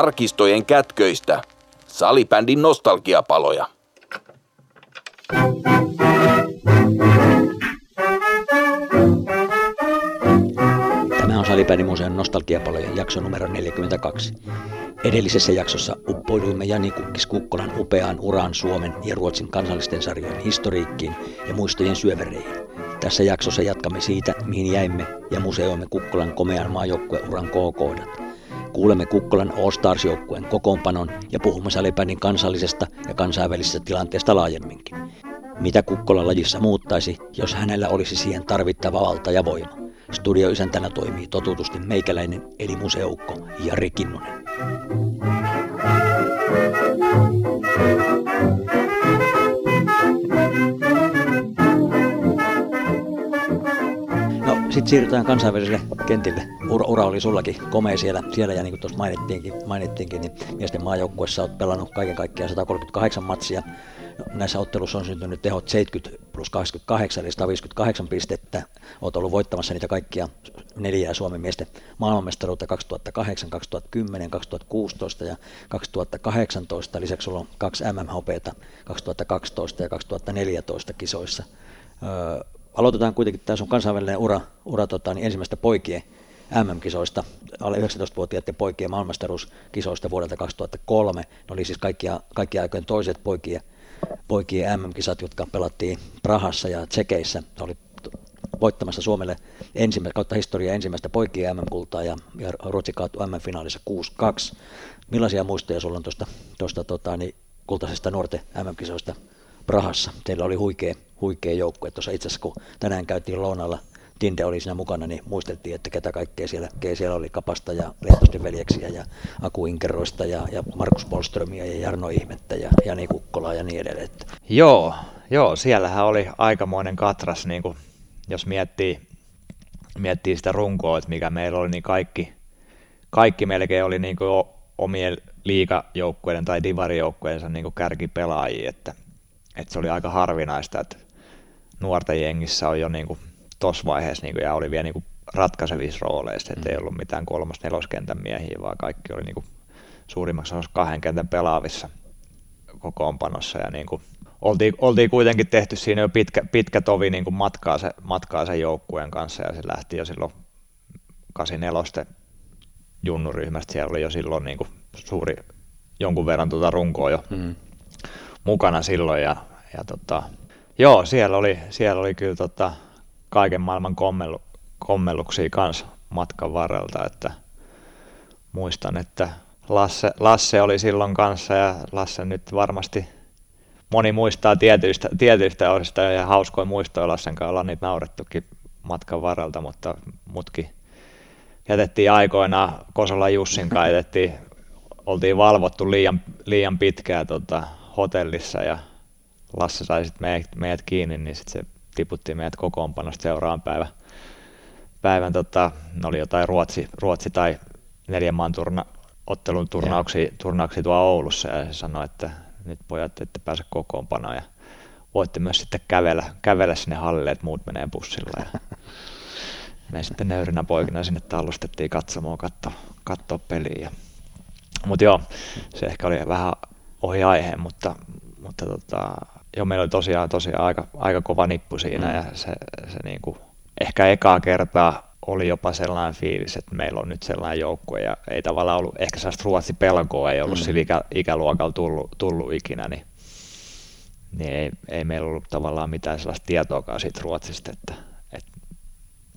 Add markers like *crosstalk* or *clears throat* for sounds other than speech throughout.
arkistojen kätköistä. Salibändin nostalgiapaloja. Tämä on Salibändimuseon nostalgiapalojen jakso numero 42. Edellisessä jaksossa uppouduimme Jani Kukkis Kukkolan upeaan uraan Suomen ja Ruotsin kansallisten sarjojen historiikkiin ja muistojen syövereihin. Tässä jaksossa jatkamme siitä, mihin jäimme ja museoimme Kukkolan komean maajoukkueuran K-kohdat. Kuulemme Kukkolan All Stars-joukkueen kokoonpanon ja puhumme salibändin kansallisesta ja kansainvälisestä tilanteesta laajemminkin. Mitä Kukkolan lajissa muuttaisi, jos hänellä olisi siihen tarvittava valta ja voima? Studioisäntänä toimii totutusti meikäläinen eli museukko Jari Kinnunen. Sitten siirrytään kansainväliselle kentille. Ura, ura oli sullakin komea siellä, siellä ja niin kuin tuossa mainittiinkin, mainittiinkin, niin miesten maajoukkuessa olet pelannut kaiken kaikkiaan 138 matsia. No, näissä ottelussa on syntynyt tehot 70 plus 28, eli 158 pistettä. Olet ollut voittamassa niitä kaikkia neljää Suomen miesten maailmanmestaruutta 2008, 2010, 2016 ja 2018. Lisäksi sulla on kaksi MMHPtä 2012 ja 2014 kisoissa. Öö, aloitetaan kuitenkin tämä sun kansainvälinen ura, ura tota, niin ensimmäistä poikien MM-kisoista, alle 19-vuotiaiden poikien maailmanmestaruuskisoista vuodelta 2003. Ne oli siis kaikkia, kaikkia aikojen toiset poikien, poikien MM-kisat, jotka pelattiin Prahassa ja Tsekeissä. Se oli voittamassa Suomelle ensimmäistä, kautta historiaa ensimmäistä poikien MM-kultaa ja, ja Ruotsi kaatui MM-finaalissa 6-2. Millaisia muistoja sulla on tuosta tota, niin, kultaisesta nuorten MM-kisoista Prahassa? Teillä oli huikea, huikea joukkue. Tuossa itse asiassa kun tänään käytiin lounalla, Tinde oli siinä mukana, niin muisteltiin, että ketä kaikkea siellä, ketä siellä oli Kapasta ja Lehtosten veljeksiä ja Aku Inkeroista ja, ja Markus Polströmiä ja Jarno Ihmettä ja Jani Kukkolaa ja niin edelleen. Joo, joo, siellähän oli aikamoinen katras, niin kuin, jos miettii, miettii sitä runkoa, että mikä meillä oli, niin kaikki, kaikki melkein oli niin kuin omien liikajoukkueiden tai divarijoukkueensa niin kärkipelaajia, että, että se oli aika harvinaista, että nuorten jengissä on jo niin kuin tuossa vaiheessa niin kuin, ja oli vielä niin kuin ratkaisevissa rooleissa, että mm. ei ollut mitään kolmas neloskentän miehiä, vaan kaikki oli niin kuin, suurimmaksi osassa kahden kentän pelaavissa kokoonpanossa ja niin kuin, oltiin, oltiin, kuitenkin tehty siinä jo pitkä, pitkä tovi niin kuin matkaa, se, matkaa sen joukkueen kanssa ja se lähti jo silloin 84 junnuryhmästä, siellä oli jo silloin niin kuin suuri jonkun verran tuota runkoa jo mm. mukana silloin ja, ja tota, joo, siellä oli, siellä oli kyllä tota, kaiken maailman kommellu, kommelluksia kanssa matkan varrelta, että muistan, että Lasse, Lasse oli silloin kanssa ja Lasse nyt varmasti moni muistaa tietyistä, tietyistä osista ja hauskoja muistoja Lassen kanssa ollaan niitä naurettukin matkan varrelta, mutta mutkin jätettiin aikoinaan Kosola Jussin kanssa, jätettiin, oltiin valvottu liian, liian pitkään tota, hotellissa ja Lasse sai sitten meidät, meidät kiinni, niin sitten se tiputtiin meidät kokoonpanosta seuraavan päivän. päivän tota, ne oli jotain Ruotsi, Ruotsi tai neljän maan turna, ottelun turnauksia, turnauksia tuolla Oulussa ja se sanoi, että nyt pojat ette pääse kokoonpanoon ja voitte myös sitten kävellä, kävellä sinne hallille, että muut menee bussilla. Ja *laughs* me sitten nöyrynä poikina sinne tallustettiin katsomaan katsoa, katsoa peliä. Mutta joo, se ehkä oli vähän ohi aiheen, mutta, mutta tota, joo, meillä oli tosiaan, tosiaan aika, aika kova nippu siinä mm. ja se, se niin kuin, ehkä ekaa kertaa oli jopa sellainen fiilis, että meillä on nyt sellainen joukkue ja ei tavallaan ollut, ehkä sellaista ruotsi pelkoa ei ollut mm. sillä ikä, ikäluokalla tullut, tullut ikinä, niin, niin ei, ei meillä ollut tavallaan mitään sellaista tietoakaan siitä Ruotsista, että, että,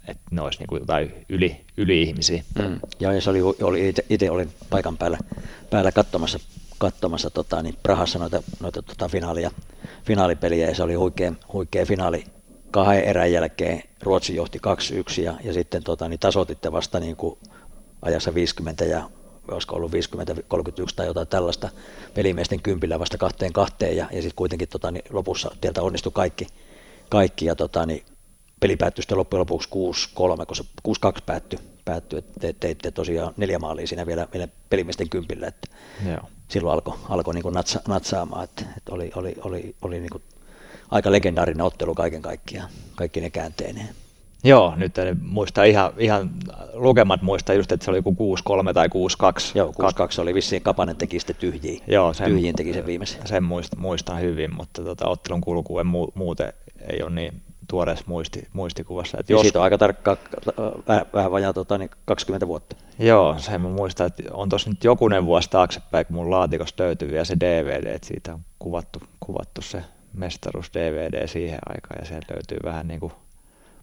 että ne olisi niin kuin jotain yli, yli-ihmisiä. Mm. Ja se oli, oli itse olin paikan päällä, päällä katsomassa katsomassa tota, niin Prahassa noita, noita tota, finaalia, finaalipeliä ja se oli huikea, huikea finaali. Kahden erän jälkeen Ruotsi johti 2-1 ja, ja sitten tota, niin tasoititte vasta niin kuin ajassa 50 ja olisiko ollut 50-31 tai jotain tällaista pelimiesten kympillä vasta kahteen kahteen ja, ja sitten kuitenkin tota, niin lopussa teiltä onnistui kaikki, kaikki ja tota, niin peli päättyi sitten loppujen lopuksi 6-3, kun se 6-2 päättyi, päättyi että te, teitte tosiaan neljä maalia siinä vielä, vielä pelimiesten kympillä, että Joo. silloin alkoi alko niin natsa, natsaamaan, että, että oli, oli, oli, oli niin kuin aika legendaarinen ottelu kaiken kaikkiaan, kaikki ne käänteineen. Joo, nyt en muista ihan, ihan lukemat muista just, että se oli joku 6-3 tai 6-2. Joo, 6-2 oli vissiin Kapanen teki sitten tyhjiin. Joo, sen, tyhjiin teki sen viimeisen. Sen muistan, muistan hyvin, mutta tota, ottelun kulku en mu, muuten ei ole niin tuoreessa muisti, muistikuvassa. Että jos... Siitä on aika tarkka, vähän, vähän vajaa tota, niin 20 vuotta. Joo, sen mä muistan, että on tuossa nyt jokunen vuosi taaksepäin, kun mun laatikosta löytyy vielä se DVD, että siitä on kuvattu, kuvattu se mestaruus DVD siihen aikaan, ja sieltä löytyy vähän niin kuin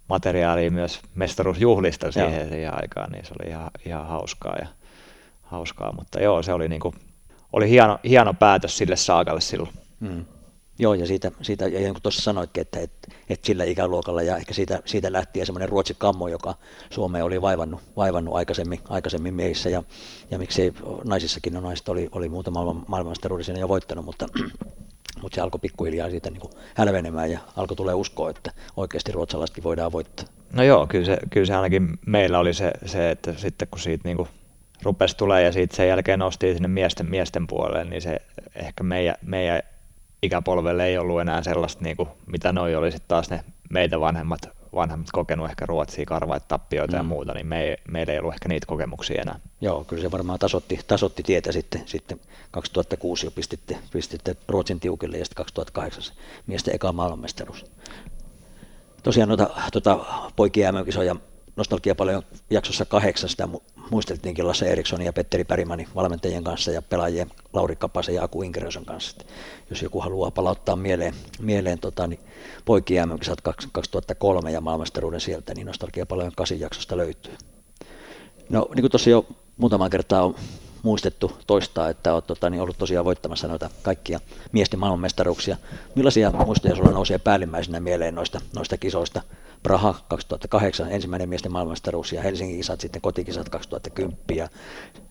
materiaalia myös mestaruusjuhlista siihen, siihen aikaan, niin se oli ihan, ihan hauskaa, ja, hauskaa, mutta joo, se oli, niin kuin, oli hieno, hieno päätös sille saakalle silloin. Mm. Joo, ja siitä, siitä ja niin kuin tuossa sanoitkin, että, että, että sillä ikäluokalla ja ehkä siitä, siitä lähtien semmoinen Ruotsin kammo, joka Suomeen oli vaivannut, vaivannut aikaisemmin, aikaisemmin miehissä ja, ja miksei naisissakin no naiset oli, oli muuta maailman, maailmanmestaruuden jo voittanut, mutta, mutta se alkoi pikkuhiljaa siitä niin kuin hälvenemään ja alkoi tulee uskoa, että oikeasti ruotsalaisetkin voidaan voittaa. No joo, kyllä se, kyllä se ainakin meillä oli se, se että sitten kun siitä niin kuin rupesi tulee ja siitä sen jälkeen nosti sinne miesten, miesten puolelle, niin se ehkä meidän, meidän ikäpolvelle ei ollut enää sellaista, niin kuin, mitä noi oli sitten taas ne meitä vanhemmat, vanhemmat kokenut ehkä Ruotsia, karvaita, tappioita mm. ja muuta, niin me ei, meillä ei ollut ehkä niitä kokemuksia enää. Joo, kyllä se varmaan tasotti, tasotti tietä sitten, sitten 2006 jo pistitte, pistitte Ruotsin tiukille ja sitten 2008 miesten eka maailmanmestaruus. Tosiaan noita tuota, poikien MM-kisoja nostalgia paljon jaksossa kahdeksan sitä muisteltiinkin Lasse Erikssonin ja Petteri Pärimanin valmentajien kanssa ja pelaajien Lauri Kapasen ja Aku Inkeroson kanssa. Että jos joku haluaa palauttaa mieleen, mieleen tota, niin poikien mm 2003 ja maailmastaruuden sieltä, niin nostalgia paljon kasin jaksosta löytyy. No niin kuin tosiaan jo muutaman kertaa on muistettu toistaa, että olet tota, niin ollut tosiaan voittamassa noita kaikkia miesten maailmanmestaruuksia. Millaisia muistoja sinulla nousee päällimmäisenä mieleen noista, noista kisoista? Praha 2008, ensimmäinen miesten maailmanmestaruus ja Helsingin kisat sitten kotikisat 2010 ja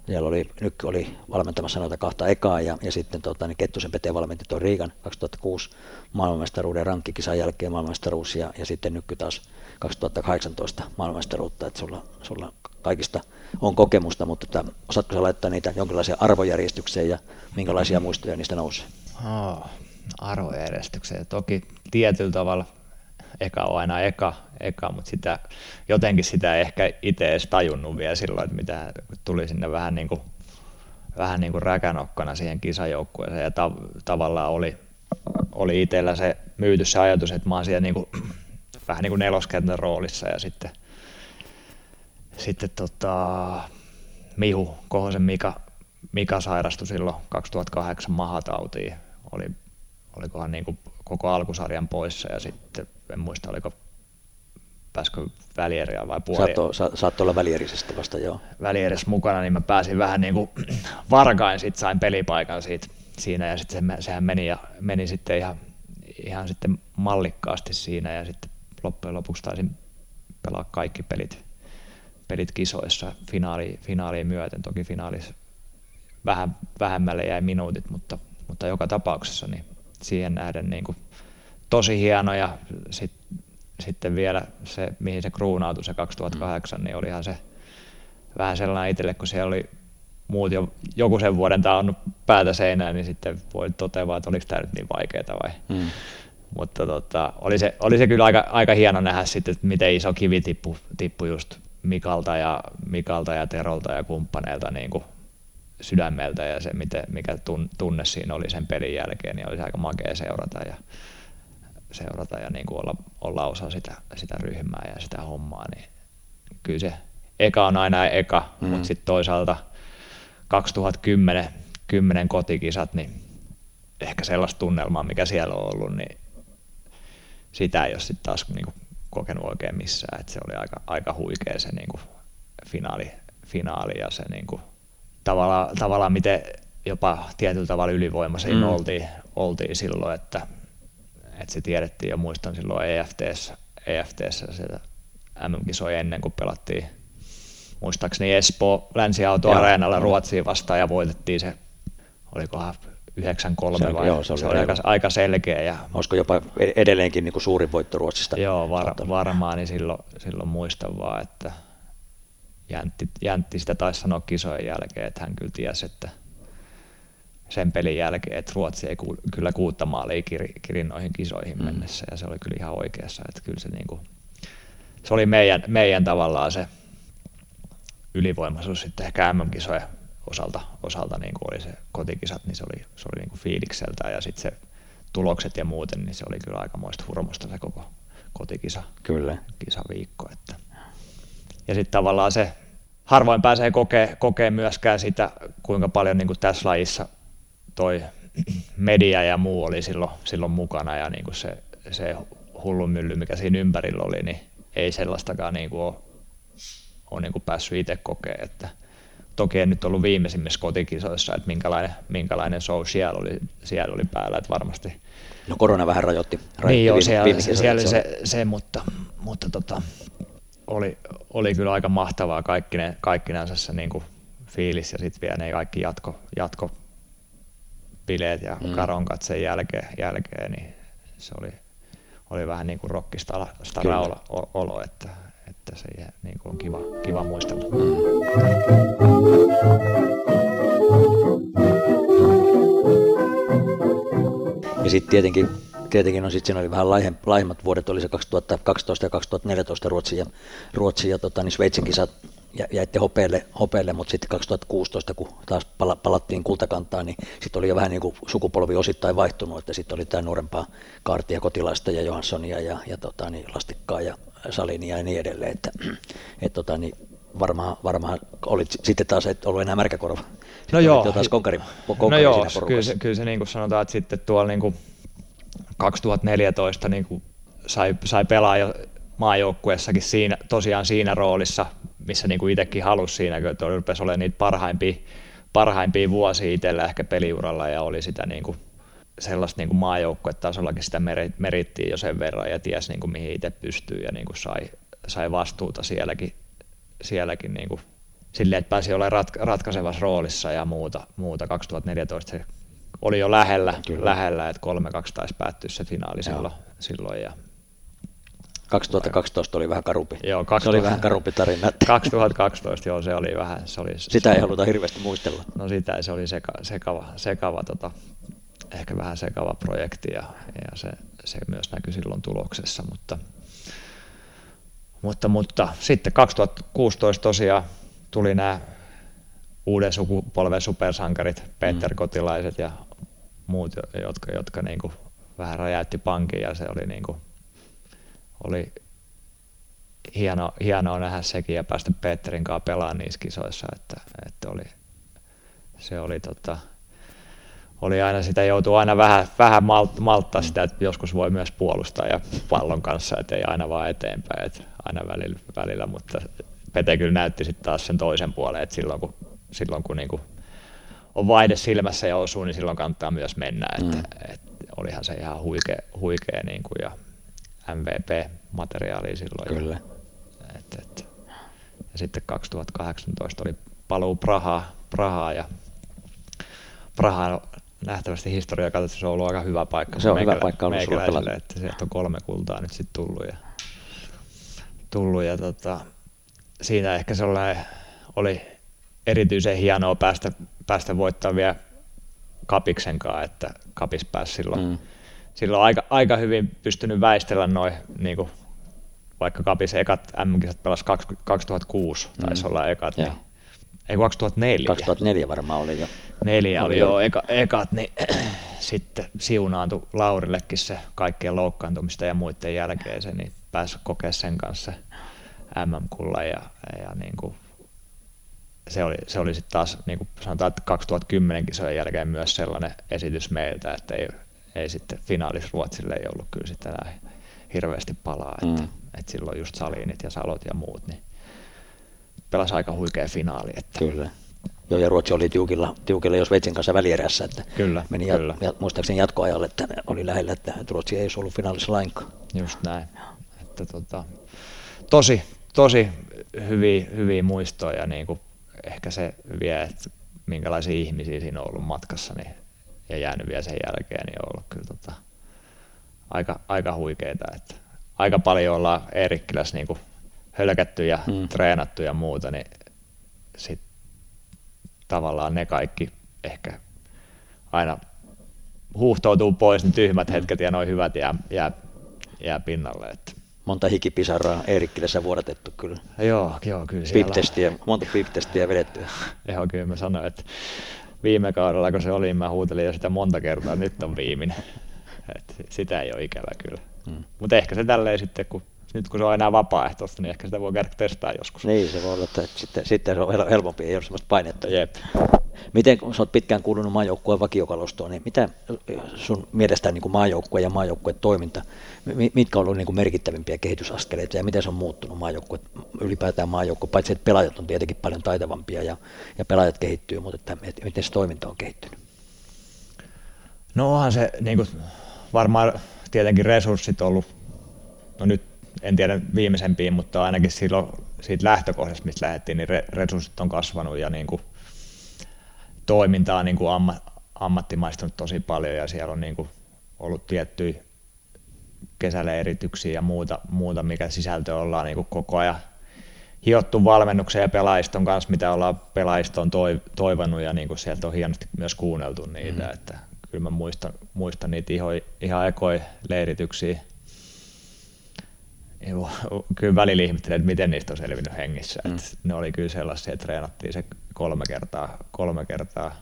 siellä oli, Nykky oli valmentamassa noita kahta ekaa ja, ja sitten tota, niin Kettusen Pete valmenti tuon Riikan 2006 maailmanmestaruuden rankkikisan jälkeen maailmanmestaruus ja, ja sitten Nykky taas 2018 maailmanmestaruutta, että sulla, sulla kaikista on kokemusta, mutta että, osaatko sä laittaa niitä jonkinlaiseen arvojärjestykseen ja minkälaisia muistoja niistä nousee? Oh, arvojärjestykseen. Toki tietyllä tavalla eka on aina eka, eka mutta sitä, jotenkin sitä ei ehkä itse edes tajunnut vielä silloin, että mitä tuli sinne vähän niin kuin, vähän niin kuin räkänokkana siihen kisajoukkueeseen ja ta- tavallaan oli, oli itsellä se myyty se ajatus, että mä oon siellä niin kuin, *clears throat* vähän niin kuin neloskentän roolissa ja sitten, sitten tota, Mihu, Kohosen Mika, Mika sairastui silloin 2008 mahatautiin. Oli, olikohan niin kuin koko alkusarjan poissa ja sitten en muista oliko pääskö välieriä vai puoli. Saatto, sa, saatto olla välierisistä vasta, joo. Välieris mukana, niin mä pääsin vähän niin kuin *clears throat* varkain, sit sain pelipaikan siitä, siinä ja sitten se, sehän meni, ja, meni sitten ihan, ihan sitten mallikkaasti siinä ja sitten loppujen lopuksi taisin pelaa kaikki pelit, pelit kisoissa finaali, finaaliin myöten. Toki finaalissa vähän vähemmälle jäi minuutit, mutta, mutta joka tapauksessa niin siihen nähden niin kuin tosi hieno ja sit, sitten vielä se, mihin se kruunautui se 2008, mm. niin olihan se vähän sellainen itselle, kun siellä oli muut jo joku sen vuoden taannut päätä seinään, niin sitten voi toteaa, että oliko tämä nyt niin vaikeaa vai. Mm. Mutta tota, oli, se, oli se kyllä aika, aika hieno nähdä sitten, että miten iso kivi tippui, tippui just Mikalta ja, Mikalta ja Terolta ja kumppaneilta niin kuin sydämeltä ja se, miten, mikä tunne siinä oli sen pelin jälkeen, niin olisi aika makea seurata ja, seurata ja niin kuin olla, olla osa sitä, sitä ryhmää ja sitä hommaa, niin kyllä se eka on aina eka, mm. mutta sitten toisaalta 2010 10 kotikisat, niin ehkä sellaista tunnelmaa, mikä siellä on ollut, niin sitä ei ole sitten taas niin kuin kokenut oikein missään, että se oli aika, aika huikea se niin kuin finaali, finaali ja se niin kuin tavallaan, tavallaan miten jopa tietyllä tavalla ylivoimaisia mm. oltiin, oltiin silloin, että, että se tiedettiin ja muistan silloin EFTssä, EFTssä sitä MM-kisoja ennen kuin pelattiin muistaakseni Espoo Länsi-Auto-areenalla Ruotsiin vastaan ja voitettiin se, olikohan 9-3 se, vai? Joo, se oli, se oli aika, aika selkeä. Ja, Olisiko jopa edelleenkin niin kuin suurin voitto Ruotsista? Joo, var, varmaan, niin silloin, silloin muistan vaan, että Jäntti, Jäntti sitä taisi sanoa kisojen jälkeen, että hän kyllä tiesi, että sen pelin jälkeen, että Ruotsi ei ku, kyllä kuutta maalia kiri, kirin noihin kisoihin mm. mennessä, ja se oli kyllä ihan oikeassa, että kyllä se niin kuin se oli meidän, meidän tavallaan se ylivoimaisuus sitten ehkä MM-kisojen osalta, osalta niin kuin oli se kotikisat, niin se oli, se oli niin kuin fiilikseltä ja sitten se tulokset ja muuten, niin se oli kyllä aikamoista hurmosta se koko kotikisa, kyllä. kisaviikko. Että. Ja sitten tavallaan se harvoin pääsee kokee, kokee myöskään sitä, kuinka paljon niin kuin tässä lajissa toi media ja muu oli silloin, silloin mukana ja niin kuin se, se hullun mylly, mikä siinä ympärillä oli, niin ei sellaistakaan niin kuin ole, ole niin kuin päässyt itse kokemaan. Että toki en nyt ollut viimeisimmissä kotikisoissa, että minkälainen, minkälainen show siellä oli, siellä oli päällä, että varmasti. No korona vähän rajoitti. rajoitti niin joo, siellä, siellä se, se, se, mutta, mutta tota, oli, oli kyllä aika mahtavaa kaikkinen, kaikkinensa se niin kuin fiilis ja sitten vielä ne kaikki jatko, jatko bileet ja mm. karonkat sen jälkeen, jälkeen, niin se oli, oli vähän niin kuin rockistara olo, olo, että, että se niin kuin on kiva, kiva muistella. Mm. Ja sitten tietenkin tietenkin no sit siinä oli vähän laihemmat vuodet, oli se 2012 ja 2014 Ruotsi ja, Ruotsi ja tota, niin Sveitsin kisat jäitte hopeelle, hopeelle mutta sitten 2016, kun taas palattiin kultakantaan, niin sitten oli jo vähän niin kuin sukupolvi osittain vaihtunut, että sitten oli tämä nuorempaa kaartia kotilaista ja Johanssonia ja, ja tota, niin Lastikkaa ja Salinia ja niin edelleen, että et, tota, niin varmaan, varmaan oli sitten taas et ollut enää märkäkorva. No joo, taas konkari, konkari no joo kyllä se, kyllä se niin kuin sanotaan, että sitten tuolla niin kuin 2014 niin kuin sai, sai pelaa jo maajoukkuessakin siinä, tosiaan siinä roolissa, missä niin kuin itsekin halusi siinä, kun rupesi olemaan niitä parhaimpia, parhaimpia vuosia itsellä ehkä peliuralla ja oli sitä niin kuin sellaista niin kuin maajoukkuetasollakin sitä merittiin jo sen verran ja ties niin kuin mihin itse pystyy ja niin kuin sai, sai vastuuta sielläkin, sielläkin niin kuin silleen, että pääsi olemaan ratka- ratkaisevassa roolissa ja muuta. muuta. 2014 se oli jo lähellä, Kyllä. lähellä että 3-2 taisi päättyä se finaali silloin, silloin ja 2012 oli vähän karumpi. Joo, 2000, se oli vähän karumpi tarina. *laughs* 2012, joo, se oli vähän. Se oli, sitä ei haluta hirveästi muistella. No sitä, se oli seka, sekava, sekava tota, ehkä vähän sekava projekti ja, ja se, se myös näkyi silloin tuloksessa, mutta, mutta, mutta sitten 2016 tosiaan tuli nämä uuden sukupolven supersankarit, Peter mm. Kotilaiset ja muut, jotka, jotka niin kuin vähän räjäytti pankin ja se oli, niin kuin, oli hieno, hienoa nähdä sekin ja päästä Peterin kanssa pelaamaan niissä kisoissa, että, että oli, se oli tota, oli aina sitä joutuu aina vähän, vähän malt, malttaa sitä, että joskus voi myös puolustaa ja pallon kanssa, että ei aina vaan eteenpäin, että aina välillä, välillä mutta Pete kyllä näytti sitten taas sen toisen puolen, että silloin kun, silloin kun niinku on vaihde silmässä ja osuu, niin silloin kannattaa myös mennä. Että, mm. et, olihan se ihan huikea, huikea niin kuin, ja MVP-materiaalia silloin. Kyllä. Et, et. Ja sitten 2018 oli paluu Prahaa, Prahaa ja Praha nähtävästi historiaa katsottu, se on ollut aika hyvä paikka. Se on hyvä paikka ollut että sieltä on kolme kultaa nyt sitten tullut ja, tullut ja tota, siinä ehkä sellainen oli erityisen hienoa päästä, päästä voittamaan vielä Kapiksen kanssa, että Kapis pääsi silloin, mm. silloin aika, aika hyvin pystynyt väistellä noin, niin kuin, vaikka Kapis ekat M-kisat pelasi 2006, mm. taisi olla ekat, niin, ei 2004. 2004 varmaan oli jo. Neljä oli, oli jo eka, ekat, niin *clears throat* sitten siunaantui Laurillekin se kaikkien loukkaantumista ja muiden jälkeen se, niin pääsi kokea sen kanssa MM-kulla ja, ja niin kuin se oli, se oli sitten taas, niin kuin sanotaan, että 2010 kisojen jälkeen myös sellainen esitys meiltä, että ei, ei sitten finaalis Ruotsille ei ollut kyllä sitten enää hirveästi palaa, että, mm. että silloin just Salinit ja Salot ja muut, niin pelasi aika huikea finaali. Että. Kyllä. Joo, ja Ruotsi oli tiukilla, tiukilla jos Sveitsin kanssa välierässä, että kyllä, meni kyllä. Ja, muistaakseni jatkoajalle, että oli lähellä, että Ruotsi ei olisi ollut finaalissa lainkaan. Just näin. Että tota, tosi, tosi hyviä, hyviä muistoja niin kuin ehkä se vie, että minkälaisia ihmisiä siinä on ollut matkassa niin, ja jäänyt vielä sen jälkeen, niin on ollut kyllä tota, aika, aika huikeita. Että aika paljon ollaan Eerikkilässä niin hölkätty ja mm. treenattu ja muuta, niin sit tavallaan ne kaikki ehkä aina huuhtoutuu pois, ne tyhmät hetket ja noin hyvät jää, jää, jää pinnalle. Että. Monta hikipisaraa Eerikkilässä vuodatettu kyllä. Joo, joo kyllä siellä. monta pip-testiä vedetty. joo, kyllä mä sanoin, että viime kaudella kun se oli, mä huutelin jo sitä monta kertaa, nyt on viimeinen. Et sitä ei ole ikävä kyllä. Hmm. Mutta ehkä se tälleen sitten, kun nyt kun se on enää vapaaehtoista, niin ehkä sitä voi käydä testaa joskus. Niin, se voi olla, että sitten, sitten se on helpompi, ei ole sellaista painetta. Jep. Miten, kun sä oot pitkään kuulunut maajoukkueen vakiokalustoon, niin mitä sun mielestä niin maajoukkue ja maajoukkueen toiminta, mitkä on ollut niin merkittävimpiä kehitysaskeleita ja miten se on muuttunut maajoukkue, ylipäätään maajoukkue, paitsi että pelaajat on tietenkin paljon taitavampia ja, ja pelaajat kehittyy, mutta että, että miten se toiminta on kehittynyt? No onhan se niin kuin, varmaan tietenkin resurssit ollut, no nyt en tiedä viimeisempiin, mutta ainakin silloin siitä lähtökohdasta, mistä lähdettiin, niin resurssit on kasvanut ja niin kuin toiminta on niin kuin amma, ammattimaistunut tosi paljon ja siellä on niin kuin ollut tiettyjä kesäleirityksiä ja muuta, muuta mikä sisältö ollaan niin kuin koko ajan hiottu valmennuksen ja pelaajiston kanssa, mitä ollaan pelaajiston toivonut ja niin kuin sieltä on hienosti myös kuunneltu niitä, mm. että kyllä mä muistan, muistan niitä ihan, ihan ekoja leirityksiä. Kyllä välillä ihmettelin, että miten niistä on selvinnyt hengissä. Mm. Että ne oli kyllä sellaisia, että treenattiin se kolme kertaa, kolme kertaa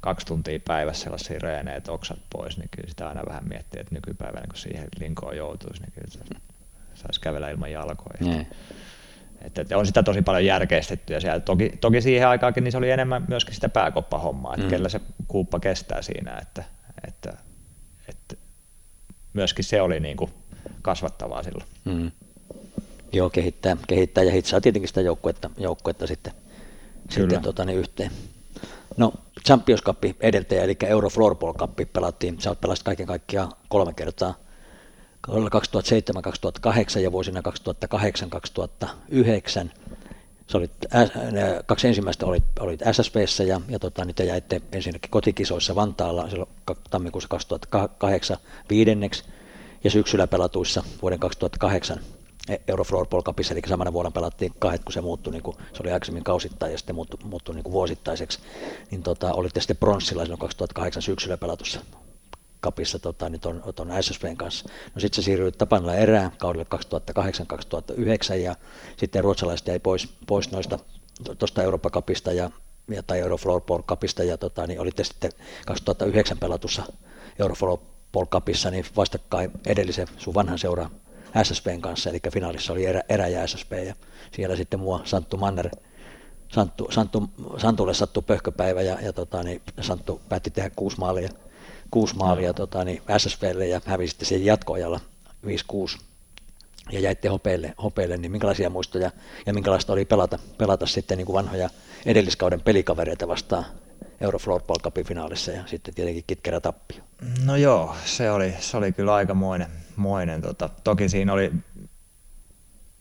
kaksi tuntia päivässä sellaisia reenejä, että oksat pois, niin kyllä sitä aina vähän miettii, että nykypäivänä kun siihen linkoon joutuisi, niin kyllä saisi kävellä ilman jalkoja. Mm. Että, että on sitä tosi paljon järkeistetty ja siellä, toki, toki siihen aikaakin niin se oli enemmän myöskin sitä pääkoppahommaa, että mm. kellä se kuuppa kestää siinä, että, että, että myöskin se oli niin kuin kasvattavaa silloin. Mm. Joo, kehittää, kehittää ja hitsaa tietenkin sitä joukkuetta, joukkuetta sitten, sitten tota, niin yhteen. No Champions Cup edeltäjä, eli Euro Floorball Cup pelattiin, sä pelasit kaiken kaikkiaan kolme kertaa – 2007-2008 ja vuosina 2008-2009. Se oli, kaksi ensimmäistä oli, oli SSVssä ja, ja tota, niitä jäitte ensinnäkin kotikisoissa Vantaalla silloin tammikuussa 2008 viidenneksi ja syksyllä pelatuissa vuoden 2008 e, Eurofloorball Cupissa, eli samana vuonna pelattiin kahdet, kun se muuttui, niin kuin, se oli aikaisemmin kausittain ja sitten muuttui, muuttui niin kuin vuosittaiseksi, niin tota, olitte sitten pronssilla silloin 2008 syksyllä pelatussa kapissa tota, niin ton, ton SSVn kanssa. No sitten se siirryi Tapanilla erään kaudelle 2008-2009 ja sitten ruotsalaiset jäi pois, pois noista tuosta Eurooppa kapista ja, ja tai Eurofloorball kapista ja tota, niin olitte sitten 2009 pelatussa Eurofloorball kapissa niin vastakkain edellisen sun vanhan seuraan SSVn kanssa, eli finaalissa oli erä, erä ja SSV ja siellä sitten mua Santtu Manner Santtu, Santtu, Santulle sattui pöhköpäivä ja, ja tota, niin Santtu päätti tehdä kuusi maalia kuusi maalia tota, niin SSVlle ja hävisitte sen jatkoajalla 5-6 ja jäitte hopeille, hopeille, niin minkälaisia muistoja ja minkälaista oli pelata, pelata sitten niin kuin vanhoja edelliskauden pelikavereita vastaan Eurofloorball Cupin finaalissa ja sitten tietenkin kitkerä tappio. No joo, se oli, se oli kyllä aika moinen. tota. Toki siinä oli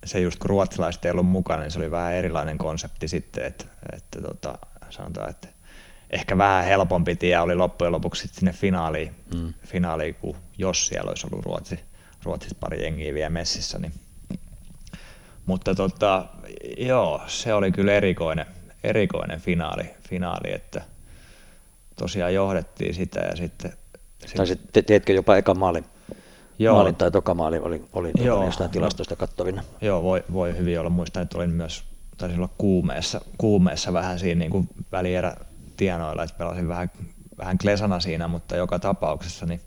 se just kun ruotsalaiset ei ollut mukana, niin se oli vähän erilainen konsepti sitten, että, että tota, sanotaan, että ehkä vähän helpompi tie oli loppujen lopuksi sinne finaaliin, mm. finaaliin kuin jos siellä olisi ollut Ruotsi, Ruotsista pari jengiä vielä messissä. Niin. Mutta tota, joo, se oli kyllä erikoinen, erikoinen finaali, finaali, että tosiaan johdettiin sitä ja sitten... Tai sitten teetkö jopa eka maalin? Joo. Maalin tai toka maali oli, oli joo, jostain tilastoista kattovina. Joo, voi, voi hyvin olla. Muistan, että olin myös, taisi olla kuumeessa, kuumeessa vähän siinä niin kuin välierä tienoilla, että pelasin vähän, vähän klesana siinä, mutta joka tapauksessa niin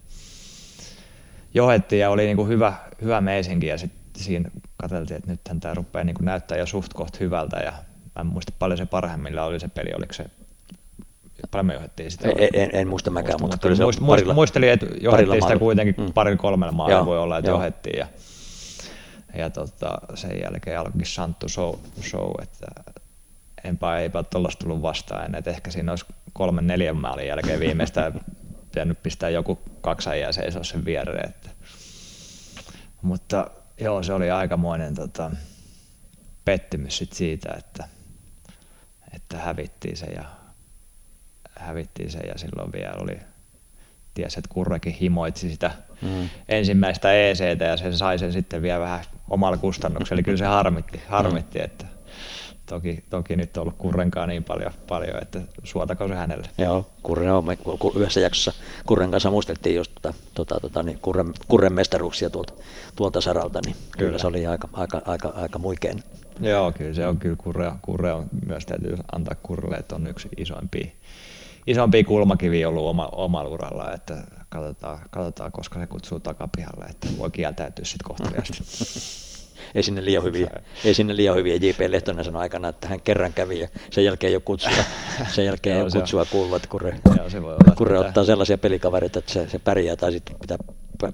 johettiin ja oli niin kuin hyvä, hyvä meisinki ja sitten siinä katseltiin, että nythän tämä rupeaa niin kuin näyttää jo suht koht hyvältä ja mä en muista paljon se parhaimmilla oli se peli, oliko se paljon me johdettiin sitä. En, en, en muista mäkään, mutta kyllä se muist, parilla, muistelin, että johdettiin sitä kuitenkin mm. parilla kolmella maalla voi olla, että joo. johdettiin ja, ja tota, sen jälkeen alkoikin Santtu show, show että enpä eipä tuollaista tullut vastaan, että ehkä siinä olisi kolmen neljän maalin jälkeen viimeistään *laughs* pitänyt pistää joku kaksajia seisoo sen viereen. Että. Mutta joo, se oli aikamoinen tota, pettymys sit siitä, että, että hävittiin se ja hävittiin se ja silloin vielä oli ties, että Kurrekin himoitsi sitä mm. ensimmäistä ECtä ja se sai sen sitten vielä vähän omalla kustannuksella. Eli kyllä se harmitti, harmitti että toki, toki nyt on ollut Kurrenkaan niin paljon, paljon että suotako se hänelle. Joo, Kurre on, me yhdessä jaksossa Kurren kanssa muisteltiin just tota, tota, tota, niin Kurren, Kurren mestaruuksia tuolta, tuolta saralta, niin kyllä. kyllä se oli aika, aika, aika, aika muikeen. Joo, kyllä se on kyllä Kurre, Kurre on myös täytyy antaa Kurrelle, että on yksi isoimpia, isompia kulmakiviä ollut oma, omalla uralla, että katsotaan, katsotaan, koska se kutsuu takapihalle, että voi kieltäytyä sitten kohteliaasti. *laughs* ei sinne liian hyviä, ei sinne liian hyviä. J.P. Lehtonen sanoi aikana, että hän kerran kävi ja sen jälkeen ole kutsua, sen jälkeen *laughs* ole kutsua kuuluvat, kun Kurre, kurre ottaa sellaisia pelikavereita, että se, se pärjää tai sitten pitää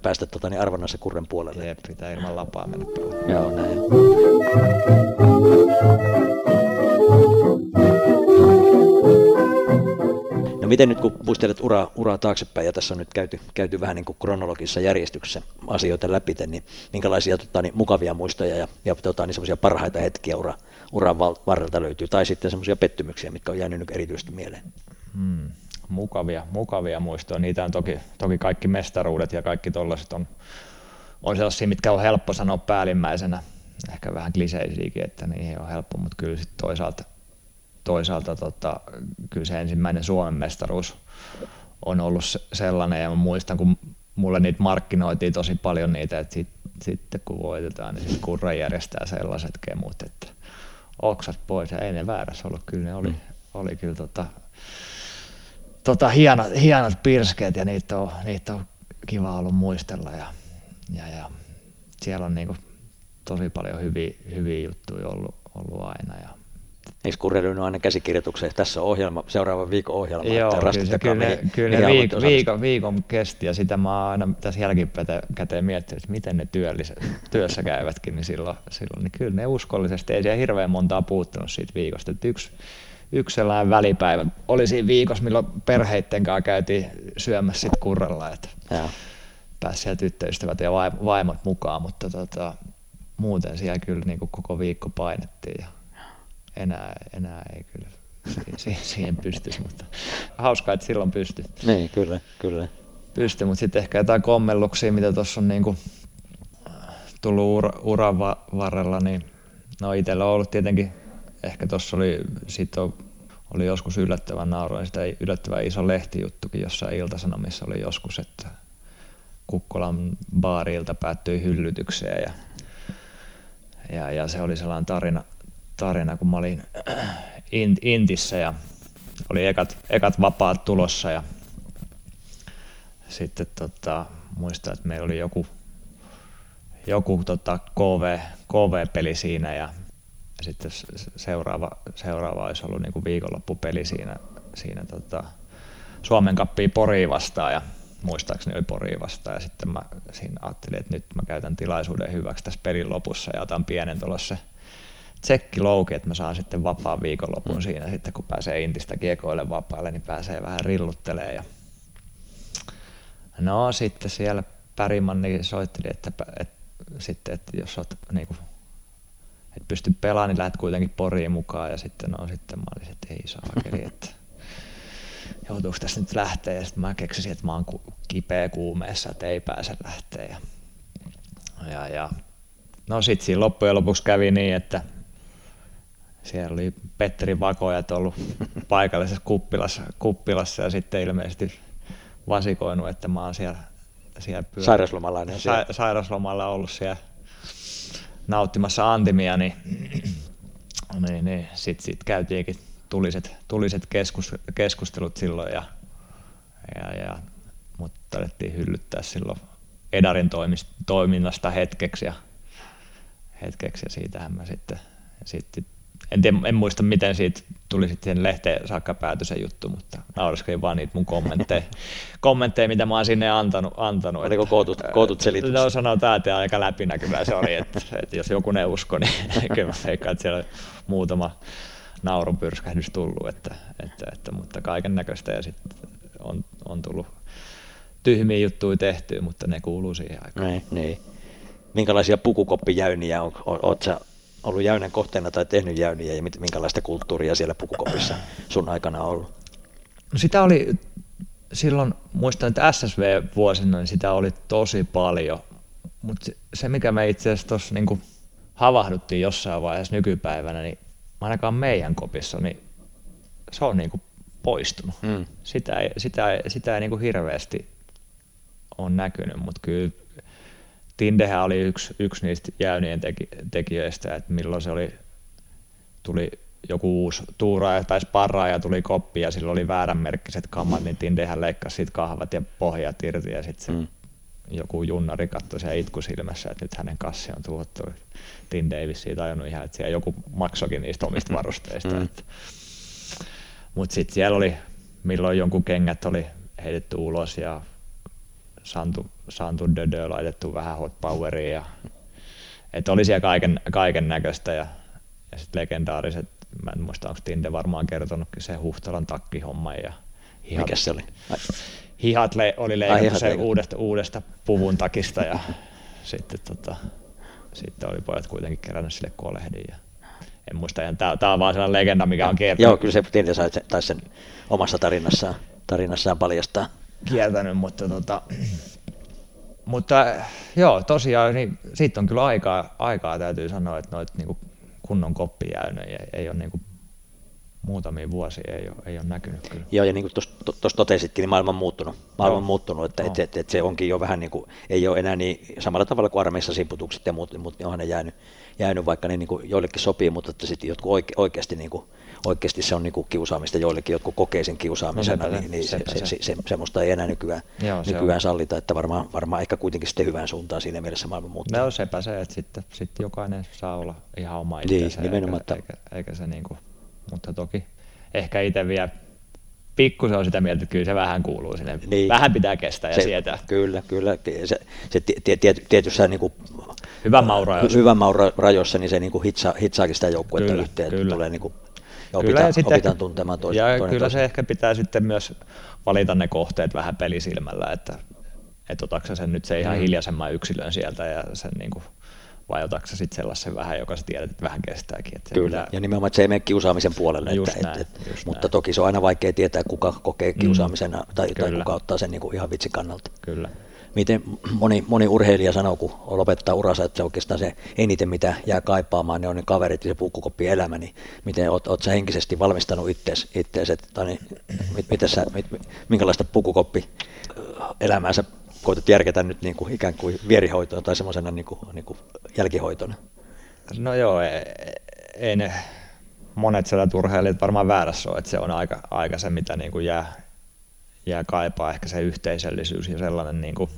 päästä tota, niin arvonnassa Kurren puolelle. Jep, pitää ilman lapaa mennä Joo, näin. No miten nyt kun muistelet uraa, uraa taaksepäin ja tässä on nyt käyty, käyty vähän niin kuin kronologisessa järjestyksessä asioita läpi, niin minkälaisia tota, niin, mukavia muistoja ja, ja tota, niin semmoisia parhaita hetkiä ura, uran varrelta löytyy tai sitten semmoisia pettymyksiä, mitkä on jäänyt nyt erityisesti mieleen? Hmm, mukavia, mukavia muistoja. Niitä on toki, toki kaikki mestaruudet ja kaikki tollaiset on, on sellaisia, mitkä on helppo sanoa päällimmäisenä. Ehkä vähän kliseisiäkin, että niihin on helppo, mutta kyllä sitten toisaalta toisaalta tota, kyllä se ensimmäinen Suomen mestaruus on ollut sellainen, ja mä muistan, kun mulle niitä markkinoitiin tosi paljon niitä, että sit, sitten kun voitetaan, niin sitten Kurra järjestää sellaiset kemut, että oksat pois, ja ei ne väärässä ollut, kyllä ne oli, mm. oli kyllä tota, tota hienot, hienot pirskeet, ja niitä on, niitä on kiva ollut muistella, ja, ja, ja siellä on niinku tosi paljon hyviä, hyviä juttuja ollut, ollut aina, ja Eikö kurreilynyt aina käsikirjoitukseen? Tässä on ohjelma, seuraava viikon ohjelma. Joo, että kyllä, kyllä, mihin, kyllä mihin viikon, viikon, viikon kesti ja sitä mä aina tässä jälkikäteen miettinyt, että miten ne työlliset, työssä käyvätkin, niin silloin, silloin niin kyllä ne uskollisesti, ei siellä hirveän montaa puuttunut siitä viikosta. Että yksi, yksi sellainen välipäivä oli siinä viikossa, milloin perheitten kanssa käytiin syömässä sit kurrella, että ja. pääsi siellä tyttöystävät ja vaimot mukaan, mutta tota, muuten siellä kyllä niin kuin koko viikko painettiin ja enää, enää ei kyllä siihen, pystyisi, mutta hauskaa, että silloin pysty. Niin, kyllä, kyllä. Pysty, mutta sitten ehkä jotain kommelluksia, mitä tuossa on niinku tullut ura, uran varrella, niin no itsellä on ollut tietenkin, ehkä tuossa oli, sit on, oli joskus yllättävän nauroin, sitä yllättävän iso lehtijuttukin jossain iltasanomissa oli joskus, että Kukkolan baarilta päättyi hyllytykseen ja, ja, ja se oli sellainen tarina, tarina, kun mä olin Intissä ja oli ekat, ekat vapaat tulossa ja sitten tota, muistan, että meillä oli joku, joku tota KV, KV-peli siinä ja sitten seuraava, seuraava olisi ollut niin kuin viikonloppupeli siinä, siinä tota, Suomen kappiin Poriin vastaan ja muistaakseni oli Poriin vastaan ja sitten mä siinä ajattelin, että nyt mä käytän tilaisuuden hyväksi tässä pelin lopussa ja otan pienen tuollaisen tsekkilouki, että mä saan sitten vapaan viikonlopun mm. siinä sitten, kun pääsee Intistä kiekoille vapaalle, niin pääsee vähän rilluttelemaan. Ja... No sitten siellä Pärimanni soitteli, että, että, että, sitten, että jos olet niin kuin, et pysty pelaamaan, niin lähdet kuitenkin poriin mukaan. Ja sitten, no, sitten mä olin, että ei saakeli, että *laughs* joutuuko tässä nyt lähteä. Ja sitten mä keksisin, että mä oon kipeä kuumeessa, että ei pääse lähteä. Ja, ja, ja no sitten siinä loppujen lopuksi kävi niin, että siellä oli Petteri Vakojat ollut paikallisessa kuppilassa, kuppilassa ja sitten ilmeisesti vasikoinut, että mä oon siellä, siellä pyörä, sairauslomalainen sa, sairauslomalla ollut siellä nauttimassa antimia, niin, niin, niin sitten sit käytiinkin tuliset, tuliset keskus, keskustelut silloin, ja, ja, ja, mutta taidettiin hyllyttää silloin Edarin toiminnasta hetkeksi, ja, hetkeksi ja siitähän mä sitten, sitten en, tiedä, en muista miten siitä tuli sitten lehteen saakka pääty se juttu, mutta nauraskelin vaan niitä mun kommentteja, *laughs* kommentteja mitä mä oon sinne antanut. antanut Oliko kootut, kootut selitykset? No sanotaan, että aika läpinäkyvää se oli, että, että jos joku ne usko, niin *laughs* kyllä mä veikkaan, että siellä on muutama naurun pyrskähdys tullut, että, että, että, mutta kaiken näköistä ja sitten on, on tullut tyhmiä juttuja tehtyä, mutta ne kuuluu siihen aikaan. Niin, niin. Minkälaisia pukukoppijäyniä on, on, oot sä ollut jäynän kohteena tai tehnyt jäyniä ja minkälaista kulttuuria siellä pukukopissa sun aikana on ollut? No sitä oli silloin, muistan, että SSV-vuosina niin sitä oli tosi paljon, mutta se mikä me itse asiassa tuossa niin havahduttiin jossain vaiheessa nykypäivänä, niin ainakaan meidän kopissa, niin se on niin kuin poistunut. Mm. Sitä ei, sitä, ei, sitä ei niin kuin hirveästi ole näkynyt, mutta kyllä Tindehän oli yksi, yksi niistä jäynien teki, tekijöistä, että milloin se oli, tuli joku uusi tuuraaja tai sparraaja tuli koppi ja sillä oli vääränmerkkiset kammat, niin Tindehän leikkasi siitä kahvat ja pohjat irti ja sitten mm. joku junnari katsoi se itku silmässä, että nyt hänen kassi on tuhottu. Tinde ei vissiin tajunnut ihan, että siellä joku maksokin niistä omista varusteista. Mm. Mutta sitten siellä oli, milloin jonkun kengät oli heitetty ulos ja Santu, Santu Dödö laitettu vähän hot poweria. Ja, että oli siellä kaiken, kaiken näköistä ja, ja sitten legendaariset, mä en muista onko Tinde varmaan kertonutkin se Huhtalan takkihomma ja hihat, Mikä se oli? Ai. Hihat le, oli leikattu se uudesta, uudesta puvun takista ja *laughs* sitten, tota, sitten oli pojat kuitenkin kerännyt sille kolehdin ja en muista ihan, tämä, tämä on vaan sellainen legenda, mikä on kertonut. Joo, kyllä se Tinde sai sen, sen omassa tarinassaan, tarinassaan paljastaa kiertänyt, mutta, tota, mutta joo, tosiaan niin siitä on kyllä aikaa, aikaa täytyy sanoa, että noit niin kunnon koppijäynnejä ei, ei ole niin kuin muutamia vuosia ei ole, ei ole näkynyt kyllä. Joo, ja niin kuin tuossa totesitkin, niin maailma on muuttunut. Maailma on muuttunut, että, no. että, että, että, se onkin jo vähän niin kuin, ei ole enää niin samalla tavalla kuin armeissa simputukset ja muut, mutta niin onhan ne jäänyt, jäänyt vaikka ne niin kuin joillekin sopii, mutta että sitten jotkut oike, oikeasti niin kuin oikeasti se on niin kuin kiusaamista joillekin, jotkut kokee sen kiusaamisena, no, niin, niin se, se, se, se, semmoista ei enää nykyään, Joo, nykyään sallita, että varmaan, varmaan ehkä kuitenkin sitten hyvään suuntaan siinä mielessä maailman muuttuu. No sepä se, että sitten, sitten jokainen saa olla ihan oma niin, itsensä, niin, eikä, eikä, eikä se niin kuin, mutta toki ehkä itse vielä pikkusen on sitä mieltä, että kyllä se vähän kuuluu sinne. Niin. Vähän pitää kestää ja se, sietää. Kyllä, kyllä. Se, se tietyssä niin kuin, hyvän maun rajoissa. Hyvän maun rajoissa, niin se niin kuin hitsaa, hitsaakin sitä joukkuetta kyllä, yhteen, kyllä. tulee niin kuin ja opitaan, kyllä, ja sitten opitaan tuntemaan toista. Ja toinen kyllä toista. se ehkä pitää sitten myös valita ne kohteet vähän pelisilmällä, että, että otatko sen nyt se ihan mm. hiljaisemman yksilön sieltä ja sen niin kuin, vai otatko sitten sellaisen vähän, joka sä tiedät, että vähän kestääkin. Että Kyllä, pitää... ja nimenomaan, että se ei mene kiusaamisen puolelle. Just että, näin, että, just mutta näin. toki se on aina vaikea tietää, kuka kokee mm. kiusaamisena mm. tai, tai kuka ottaa sen niin kuin ihan vitsikannalta. Kyllä miten moni, moni urheilija sanoo, kun lopettaa uransa, että se oikeastaan se eniten, mitä jää kaipaamaan, ne on ne kaverit ja se pukkukoppi elämä, niin miten oot, oot sä henkisesti valmistanut ittees, ittees että niin, mit, mit, sä, mit, minkälaista pukkukoppi elämää sä koetat järketä nyt niin kuin ikään kuin vierihoitoa tai semmoisena niin kuin, niin kuin jälkihoitona? No joo, ei, ei ne monet siellä urheilijat varmaan väärässä ole, että se on aika, aika se, mitä niin kuin jää, jää kaipaa, ehkä se yhteisöllisyys ja sellainen niin kuin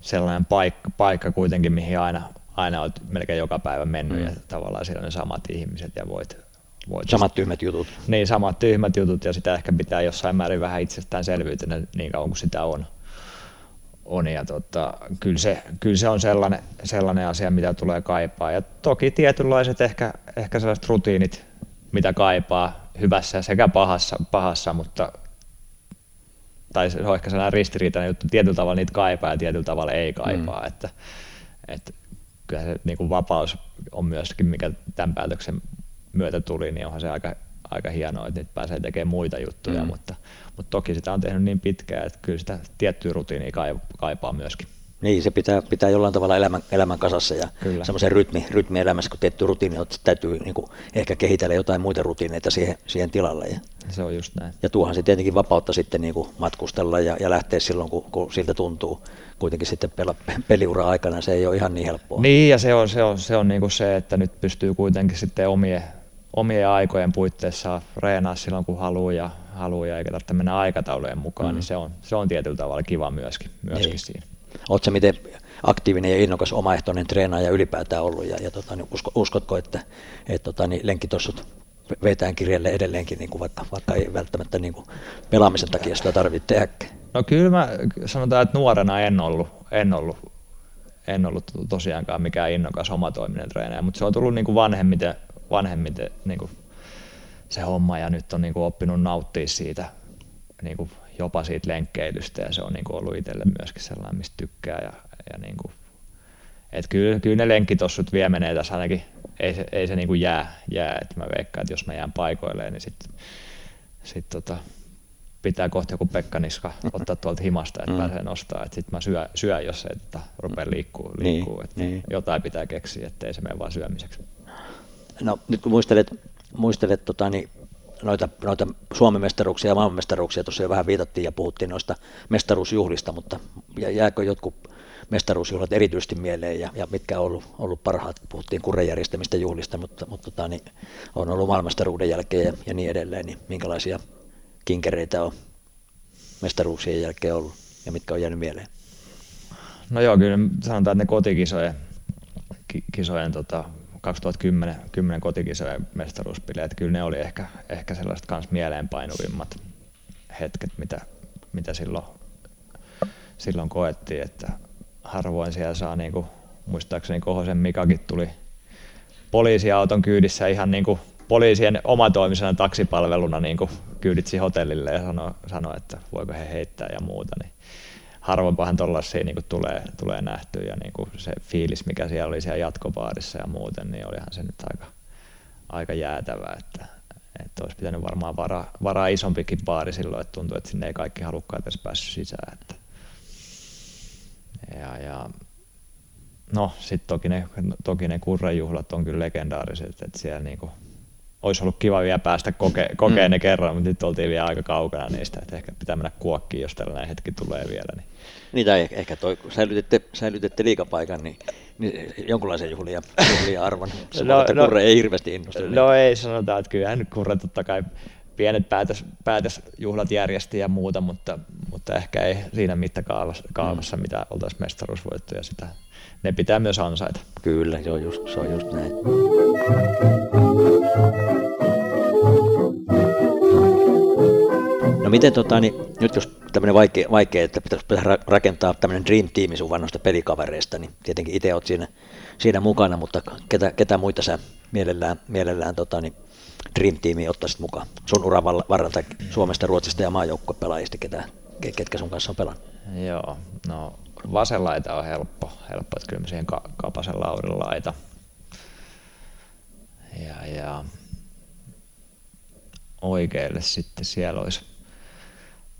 sellainen paikka, paikka kuitenkin, mihin aina, aina olet melkein joka päivä mennyt mm. ja tavallaan siellä on ne samat ihmiset ja voit, voit Samat tyhmät jutut. Niin, samat tyhmät jutut ja sitä ehkä pitää jossain määrin vähän itsestäänselvyytenä niin kauan kuin sitä on. on ja tota, kyllä, se, kyllä se on sellainen, sellainen asia, mitä tulee kaipaa. Ja toki tietynlaiset ehkä, ehkä sellaiset rutiinit, mitä kaipaa hyvässä sekä pahassa, pahassa mutta tai se on ehkä sellainen ristiriitainen juttu, tietyllä tavalla niitä kaipaa ja tietyllä tavalla ei kaipaa, mm. että, että kyllä se niin kuin vapaus on myöskin, mikä tämän päätöksen myötä tuli, niin onhan se aika, aika hienoa, että nyt pääsee tekemään muita juttuja, mm. mutta, mutta toki sitä on tehnyt niin pitkään, että kyllä sitä tiettyä rutiinia kaipaa myöskin. Niin, se pitää, pitää jollain tavalla elämän, elämän kasassa ja Kyllä. semmoisen rytmi, rytmi elämässä, kun tietty rutiini on, täytyy niin kuin ehkä kehitellä jotain muita rutiineita siihen, siihen tilalle. Ja, se on just näin. Ja tuohan se tietenkin vapautta sitten niin kuin matkustella ja, ja lähteä silloin, kun, kun siltä tuntuu. Kuitenkin sitten pela, peliura aikana se ei ole ihan niin helppoa. Niin, ja se on se, on, se, on niin kuin se että nyt pystyy kuitenkin sitten omien, omien aikojen puitteissa reenaa silloin, kun haluaa ja, haluaa ja eikä tarvitse mennä aikataulujen mukaan, mm. niin se on, se on tietyllä tavalla kiva myöskin, myöskin niin. siinä. Oletko miten aktiivinen ja innokas omaehtoinen treenaaja ylipäätään ollut ja, ja tota, niin usko, uskotko, että et, tota, niin lenkkitossut vetään kirjalle edelleenkin, niin kuin vaikka, vaikka ei välttämättä niin kuin pelaamisen takia sitä tarvitse tehdäkään? No kyllä mä sanotaan, että nuorena en ollut, en ollut, en ollut tosiaankaan mikään innokas omatoiminen treenaaja, mutta se on tullut niin kuin vanhemmiten, vanhemmiten niin kuin se homma ja nyt on niin kuin oppinut nauttia siitä niin kuin jopa siitä lenkkeilystä ja se on niin kuin ollut itselle myöskin sellainen, mistä tykkää. Ja, ja niin kuin, et kyllä, kyllä ne lenkkitossut vie menee tässä ainakin, ei se, ei se niin kuin jää, jää. että mä veikkaan, että jos mä jään paikoilleen, niin sitten sit tota, pitää kohta joku Pekka Niska ottaa tuolta himasta, että mm. pääsee nostaa. Sitten mä syö, syö, jos ei tota, rupea liikkuu, liikkuu niin, että niin. jotain pitää keksiä, ettei se mene vaan syömiseksi. No nyt kun muistelet muistelet tota, niin noita, noita Suomen mestaruuksia ja maailmanmestaruuksia, tuossa jo vähän viitattiin ja puhuttiin noista mestaruusjuhlista, mutta jääkö jotkut mestaruusjuhlat erityisesti mieleen ja, ja mitkä on ollut, ollut parhaat, puhuttiin kurrejärjestämistä juhlista, mutta, mutta tota, niin on ollut maailmanmestaruuden jälkeen ja, ja niin edelleen, niin minkälaisia kinkereitä on mestaruuksien jälkeen ollut ja mitkä on jäänyt mieleen? No joo, kyllä sanotaan, että ne kotikisojen kisojen, tota, 2010 10 kotikisojen mestaruuspileet, kyllä ne oli ehkä, ehkä sellaiset kans mieleenpainuvimmat hetket, mitä, mitä silloin, silloin koettiin, että harvoin siellä saa, niin kuin, muistaakseni Kohosen Mikakin tuli poliisiauton kyydissä ihan niin kuin poliisien omatoimisena taksipalveluna niin kuin kyyditsi hotellille ja sanoi, sano, että voiko he heittää ja muuta. Niin harvoinpahan tuollaisia niin tulee, tulee nähtyä ja niin se fiilis, mikä siellä oli siellä jatkopaarissa ja muuten, niin olihan se nyt aika, aika jäätävä, että, että olisi pitänyt varmaan varaa, varaa isompikin baari silloin, että tuntuu, että sinne ei kaikki halukkaat edes päässyt sisään. Että. Ja, ja no sitten toki ne, toki ne kurrejuhlat on kyllä legendaariset, että siellä niinku, olisi ollut kiva vielä päästä koke, kokeen mm. ne kerran, mutta nyt oltiin vielä aika kaukana niistä, että ehkä pitää mennä kuokkiin, jos tällainen hetki tulee vielä. Niin, niin tai ehkä toi, kun säilytette, säilytette liikapaikan, niin, niin jonkunlaisen juhlia, juhlia arvon. Se no, no, kurre ei hirveästi innostu. No ei sanota, että kyllähän nyt kurre totta kai pienet päätös, päätösjuhlat järjesti ja muuta, mutta, mutta ehkä ei siinä mittakaavassa, kaavassa, mm. mitä oltaisiin mestaruusvoittu ja sitä, ne pitää myös ansaita. Kyllä, se on just, se on just näin. No miten tota, niin, nyt jos tämmöinen vaikea, vaikea, että pitäisi, pitäisi rakentaa tämmöinen dream team sun vanhoista pelikavereista, niin tietenkin itse olet siinä, siinä mukana, mutta ketä, ketä muita sä mielellään, mielellään tota, niin, dream teamiin ottaisit mukaan sun uran varrelta Suomesta, Ruotsista ja maajoukkuepelaajista, ketä, ketkä sun kanssa on pelannut? Joo, no vasen laita on helppo, helppo että kyllä siihen Kapasen Laurin laita. Ja, ja oikealle sitten siellä olisi,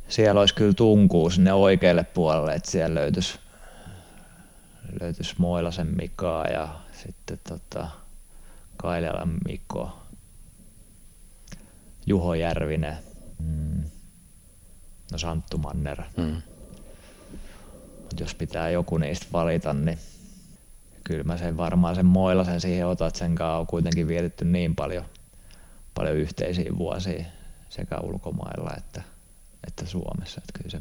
siellä olisi kyllä tunkuu sinne oikealle puolelle, että siellä löytyisi, löytyisi Moilasen Mikaa ja sitten tota, Kailelan Mikko, Juho Järvinen, mm. no Santtu Manner. Mm. Mut jos pitää joku niistä valita, niin kyllä mä sen varmaan sen Moilasen siihen otan, että sen kanssa on kuitenkin vietetty niin paljon, paljon yhteisiä vuosia sekä ulkomailla että, että Suomessa, että kyllä se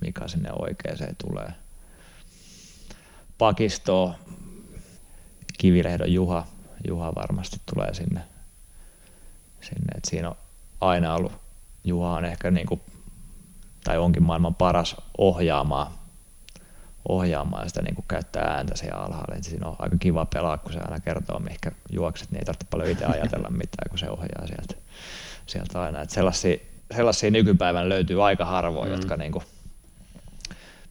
Mika sinne oikeeseen tulee. Pakisto, Kivilehdon Juha, Juha varmasti tulee sinne, sinne. että siinä on aina ollut, Juha on ehkä niin kuin, tai onkin maailman paras ohjaamaan, ohjaamaan sitä niin kuin käyttää ääntä siellä alhaalla. Et siinä on aika kiva pelaa, kun se aina kertoo, mihinkä juokset, niin ei tarvitse paljon itse ajatella *laughs* mitään, kun se ohjaa sieltä, sieltä aina. Et sellaisia, sellaisia nykypäivän löytyy aika harvoin, mm. jotka niin kuin,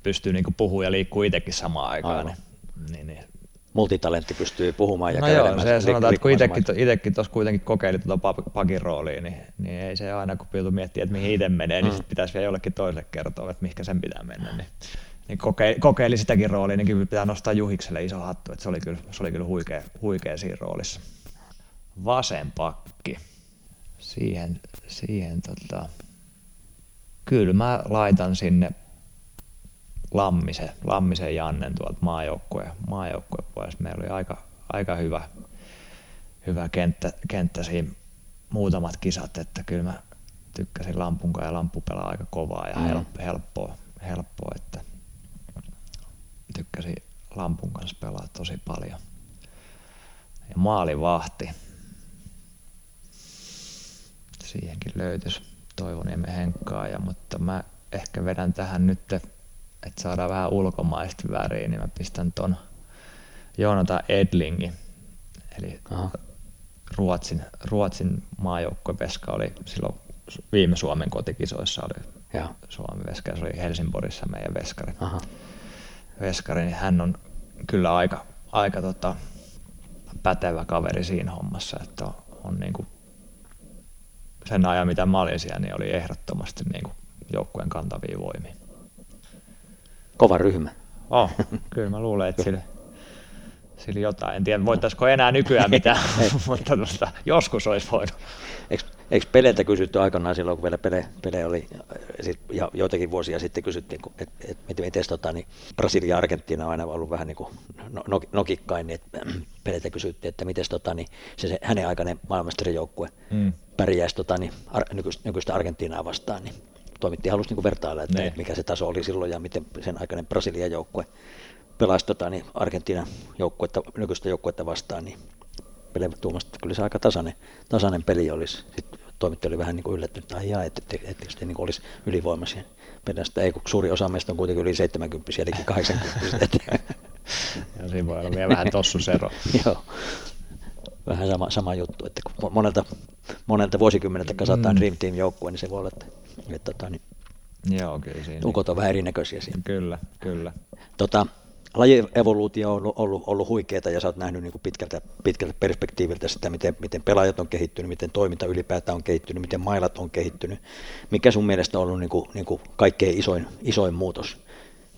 pystyy niin puhumaan ja liikkuu itsekin samaan aikaan. Niin, niin, niin multitalentti pystyy puhumaan ja no joo, se sanotaan, että kun itsekin, tuossa kuitenkin kokeili tuota pakin roolia, niin, niin, ei se aina kun joutuu miettiä, että mihin itse menee, niin mm. sit pitäisi vielä jollekin toiselle kertoa, että mihinkä sen pitää mennä. Niin, niin kokeili, kokeili sitäkin roolia, niin kyllä pitää nostaa Juhikselle iso hattu, että se oli kyllä, se oli kyllä huikea, huikea siinä roolissa. Vasen pakki. Siihen, siihen tota, kyllä mä laitan sinne Lammisen, Lammisen Jannen tuolta maajoukkue, maajoukkuepuolesta. Meillä oli aika, aika hyvä, hyvä kenttä, kenttä siinä muutamat kisat, että kyllä mä tykkäsin Lampunkaan ja Lampu pelaa aika kovaa ja mm. helppoa, helppoa, että tykkäsin Lampun kanssa pelaa tosi paljon. Ja maalivahti. Siihenkin löytyisi Toivoniemen Henkkaa, ja, mutta mä ehkä vedän tähän nyt että saadaan vähän ulkomaista väriä, niin mä pistän ton Joonata Edlingin, eli Aha. Ruotsin, Ruotsin maajoukkueveska oli silloin viime Suomen kotikisoissa oli ja. Suomen veska, se oli Helsingborissa meidän veskari. Aha. Veskari, niin hän on kyllä aika, aika tota, pätevä kaveri siinä hommassa, että on, on niin kuin sen ajan, mitä mä olin siellä, niin oli ehdottomasti niin kuin joukkueen kantavia voimia kova ryhmä. Oh, kyllä mä luulen, että sillä, sillä jotain. En tiedä, voitaisiko enää nykyään mitään, *laughs* mutta tuosta, joskus olisi voinut. Eikö, eikö peleiltä kysytty aikanaan silloin, kun vielä pele, pele oli, ja joitakin vuosia sitten kysyttiin, että et, et, miten tota, niin Brasilia ja Argentiina on aina ollut vähän niin kuin no, no, nokikkain, niin että *clears throat* peleiltä kysyttiin, että miten tota, niin se, se, hänen aikainen maailmanmestarijoukkue mm. pärjäisi tota, niin, ar, nykyistä, nykyistä Argentiinaa vastaan, niin toimitti halusi niin vertailla, että, että mikä se taso oli silloin ja miten sen aikainen Brasilian joukkue pelasi tota, niin Argentiinan joukkuetta, nykyistä joukkuetta vastaan, niin Pele että kyllä se aika tasainen, tasainen peli olisi. Sitten toimittaja oli vähän niin kuin yllättynyt, että ai että et, et, et, niin olisi ylivoimaisia pelistä. Ei, kun suuri osa meistä on kuitenkin yli 70 eli 80 ja siinä voi olla vielä vähän tossusero. *laughs* Joo, vähän sama, sama juttu, että kun monelta, monelta vuosikymmeneltä kasataan mm. Dream Team joukkue, niin se voi olla, että, että, että tota, niin, Joo, kyllä siinä. Ukot on vähän erinäköisiä siinä. Kyllä, kyllä. Tota, lajievoluutio on ollut, ollut, ollut huikeaa ja sä oot nähnyt niin kuin pitkältä, pitkältä perspektiiviltä sitä, miten, miten pelaajat on kehittynyt, miten toiminta ylipäätään on kehittynyt, miten mailat on kehittynyt. Mikä sun mielestä on ollut niin kuin, niin kuin kaikkein isoin, isoin muutos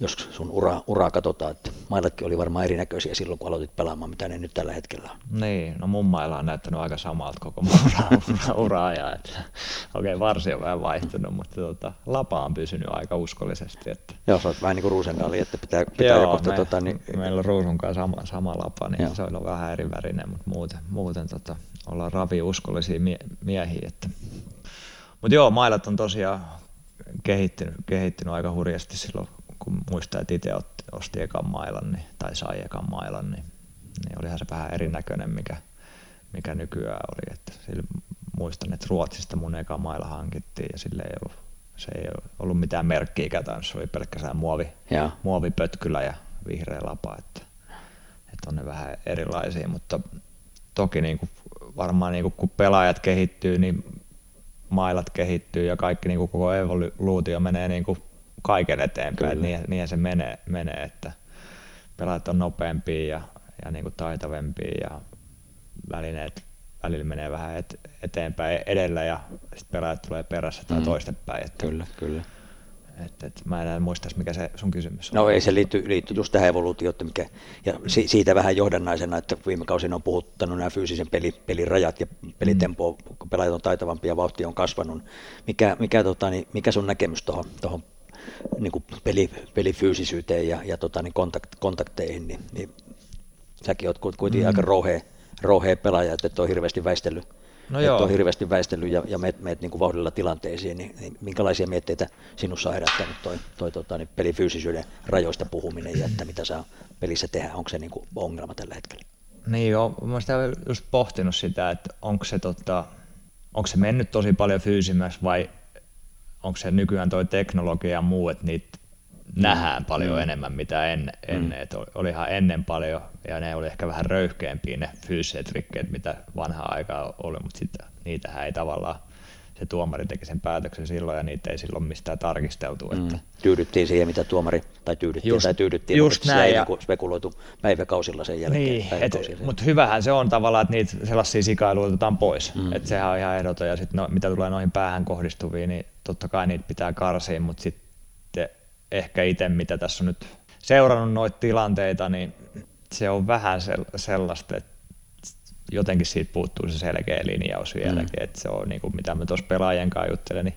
jos sun ura, uraa katsotaan, että mailatkin oli varmaan erinäköisiä silloin, kun aloitit pelaamaan, mitä ne nyt tällä hetkellä on. Niin, no mun mailla on näyttänyt aika samalta koko mun ura, *laughs* ura, ura ja että, okei, okay, varsi on vähän vaihtunut, mutta tota, lapa on pysynyt aika uskollisesti. Että... Joo, sä oot vähän niin kuin Ruusendaali, että pitää, pitää Joo, kohta, me, tota, niin... meillä on Ruusun kanssa sama, sama lapa, niin Joo. se on vähän eri värinen, mutta muuten, muuten tota, ollaan ravi uskollisia mie- miehiä. Että... Mutta joo, mailat on tosiaan kehittynyt, kehittynyt aika hurjasti silloin kun muistaa, että itse osti ekan mailan niin, tai sai ekan mailan, niin, niin olihan se vähän erinäköinen, mikä, mikä nykyään oli. Että sillä, muistan, että Ruotsista mun eka maila hankittiin ja sille ei ollut, se ei ollut mitään merkkiä käytännössä, se oli pelkästään muovi, ja. muovipötkylä ja vihreä lapa, että, että on ne vähän erilaisia, mutta toki niin kuin, varmaan niin kuin, kun pelaajat kehittyy, niin mailat kehittyy ja kaikki niin kuin koko evoluutio menee niin kuin kaiken eteenpäin, niin, niin se menee, menee, että pelaajat on nopeampia ja, ja niin kuin taitavempia ja välineet välillä menee vähän et, eteenpäin edellä ja sitten pelaajat tulee perässä tai mm. toistepäin. Että, kyllä, kyllä. Et, et, mä en enää muista, mikä se sun kysymys on. No ei, se liittyy, liittyy just tähän evoluutioon, mikä, ja si, siitä vähän johdannaisena, että viime kausina on puhuttanut nämä fyysisen peli, pelin rajat ja pelitempo, mm. kun pelaajat on taitavampia ja vauhti on kasvanut. Mikä, mikä, tota, niin, mikä sun näkemys tuohon niin kuin peli, pelifyysisyyteen ja, ja tota, niin kontakt, kontakteihin, niin, niin säkin olet kuitenkin mm. aika rohea, rohea pelaaja, että et ole hirveästi väistellyt, no et ole hirveästi väistellyt ja, ja meet, meet niin kuin vauhdilla tilanteisiin, niin, niin, minkälaisia mietteitä sinussa on herättänyt toi, toi tota, niin pelifyysisyyden rajoista puhuminen ja että mitä saa pelissä tehdä, onko se niin kuin ongelma tällä hetkellä? Niin joo, mä olen just pohtinut sitä, että onko se, tota, onko se mennyt tosi paljon fyysimmäksi vai onko se nykyään tuo teknologia ja muu, että niitä nähdään paljon mm. enemmän mitä en, ennen. Mm. Et olihan ennen paljon, ja ne oli ehkä vähän röyhkeämpiä ne fyysiset rikkeet, mitä vanhaa aikaa oli, mutta sitten niitähän ei tavallaan se tuomari teki sen päätöksen silloin ja niitä ei silloin mistään tarkisteltu. Mm. Että... Tyydyttiin siihen, mitä tuomari, tai tyydyttiin, just, tai tyydyttiin, just näin, ei ja... Niinku spekuloitu päiväkausilla sen jälkeen. Niin, mutta hyvähän se on tavallaan, että niitä sellaisia sikailuja otetaan pois. Mm. Että sehän on ihan ehdoton, ja sitten no, mitä tulee noihin päähän kohdistuviin, niin totta kai niitä pitää karsia, mutta sitten ehkä itse, mitä tässä on nyt seurannut noita tilanteita, niin se on vähän sellaista, että jotenkin siitä puuttuu se selkeä linjaus vieläkin, mm. että se on niin kuin, mitä mä tuossa pelaajien kanssa juttelen, niin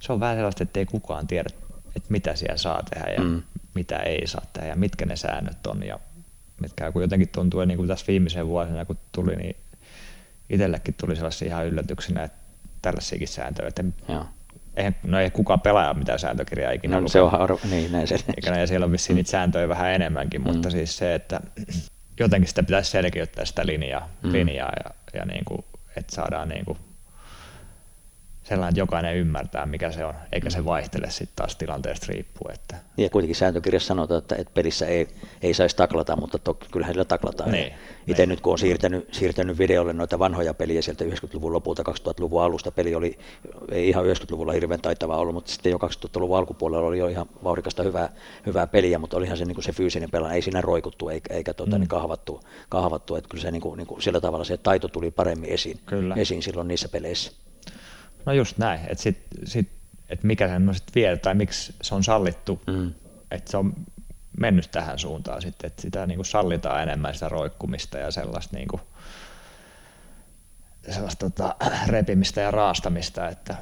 se on vähän sellaista, että ei kukaan tiedä, että mitä siellä saa tehdä ja mm. mitä ei saa tehdä ja mitkä ne säännöt on ja mitkä kun jotenkin tuntuu, niin kuin tässä viimeisen vuosina kun tuli, niin itsellekin tuli sellaisia ihan yllätyksenä, että tällaisiakin sääntöjä, että Joo eihän, no ei kukaan pelaaja mitään sääntökirjaa ikinä no, se on arvo, *laughs* niin näin se. Eikä, ja siellä on vissiin niitä sääntöjä vähän enemmänkin, mm. mutta siis se, että jotenkin sitä pitäisi selkeyttää sitä linjaa, mm. linjaa ja, ja niin kuin, että saadaan niin kuin sellainen, että jokainen ymmärtää, mikä se on, eikä se vaihtele sitten taas tilanteesta riippuen. Että... Ja kuitenkin sääntökirjassa sanotaan, että, että pelissä ei, ei saisi taklata, mutta to, kyllähän sillä taklataan. Niin, Itse niin. nyt kun on siirtänyt, siirtänyt videolle noita vanhoja peliä sieltä 90-luvun lopulta, 2000-luvun alusta, peli oli ei ihan 90-luvulla hirveän taitava ollut, mutta sitten jo 2000-luvun alkupuolella oli jo ihan vauhdikasta hyvää, hyvää peliä, mutta olihan se, niin kuin se fyysinen pelaa, ei siinä roikuttu eikä, eikä tuota, mm. niin kahvattu, kahvattu, että kyllä se niin kuin, niin kuin, sillä tavalla se taito tuli paremmin esiin, kyllä. esiin silloin niissä peleissä. No just näin, että sit, sit, et mikä sen on sitten vielä, tai miksi se on sallittu, mm. että se on mennyt tähän suuntaan sitten, että sitä niin kuin sallitaan enemmän sitä roikkumista ja sellaista, niin kuin, sellaista tota, repimistä ja raastamista, että,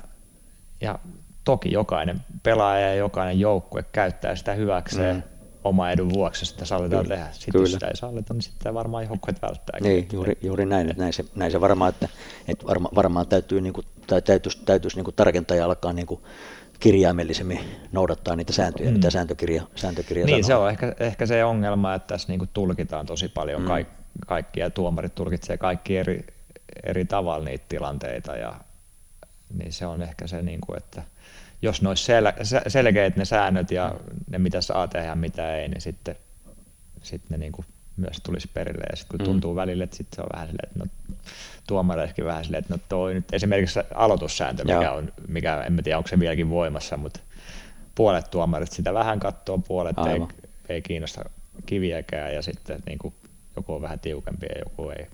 ja toki jokainen pelaaja ja jokainen joukkue käyttää sitä hyväkseen mm. Oma edun vuoksi, sitä sallitaan Kyllä. tehdä. Sitten Kyllä. jos sitä ei sallita, niin sitten varmaan joukkueet välttää. Niin, juuri, juuri näin, että näin se, näin se varmaan, että, että varma, varmaan täytyy, niin kuin, tai täytyisi, täytyisi niin kuin tarkentaa ja alkaa niin kuin kirjaimellisemmin noudattaa niitä sääntöjä, mm. mitä sääntökirja, sääntökirja niin, sanoo. se on ehkä, ehkä se ongelma, että tässä niin kuin tulkitaan tosi paljon mm. kaik, kaikkia, tuomarit tulkitsee kaikki eri, eri tavalla niitä tilanteita, ja niin se on ehkä se, niin kuin, että jos ne olisi sel- selkeät ne säännöt ja ne mitä saa tehdä ja mitä ei, niin sitten, sitten ne niin kuin myös tulisi perille. Ja sitten kun mm. tuntuu välillä, että sitten se on vähän silleen, että no, tuomareissakin vähän silleen, että no toi nyt esimerkiksi aloitussääntö, mikä on, mikä en tiedä onko se vieläkin voimassa, mutta puolet tuomarit sitä vähän katsoo, puolet ei, ei, kiinnosta kiviäkään ja sitten niin kuin, joku on vähän tiukempi ja joku ei.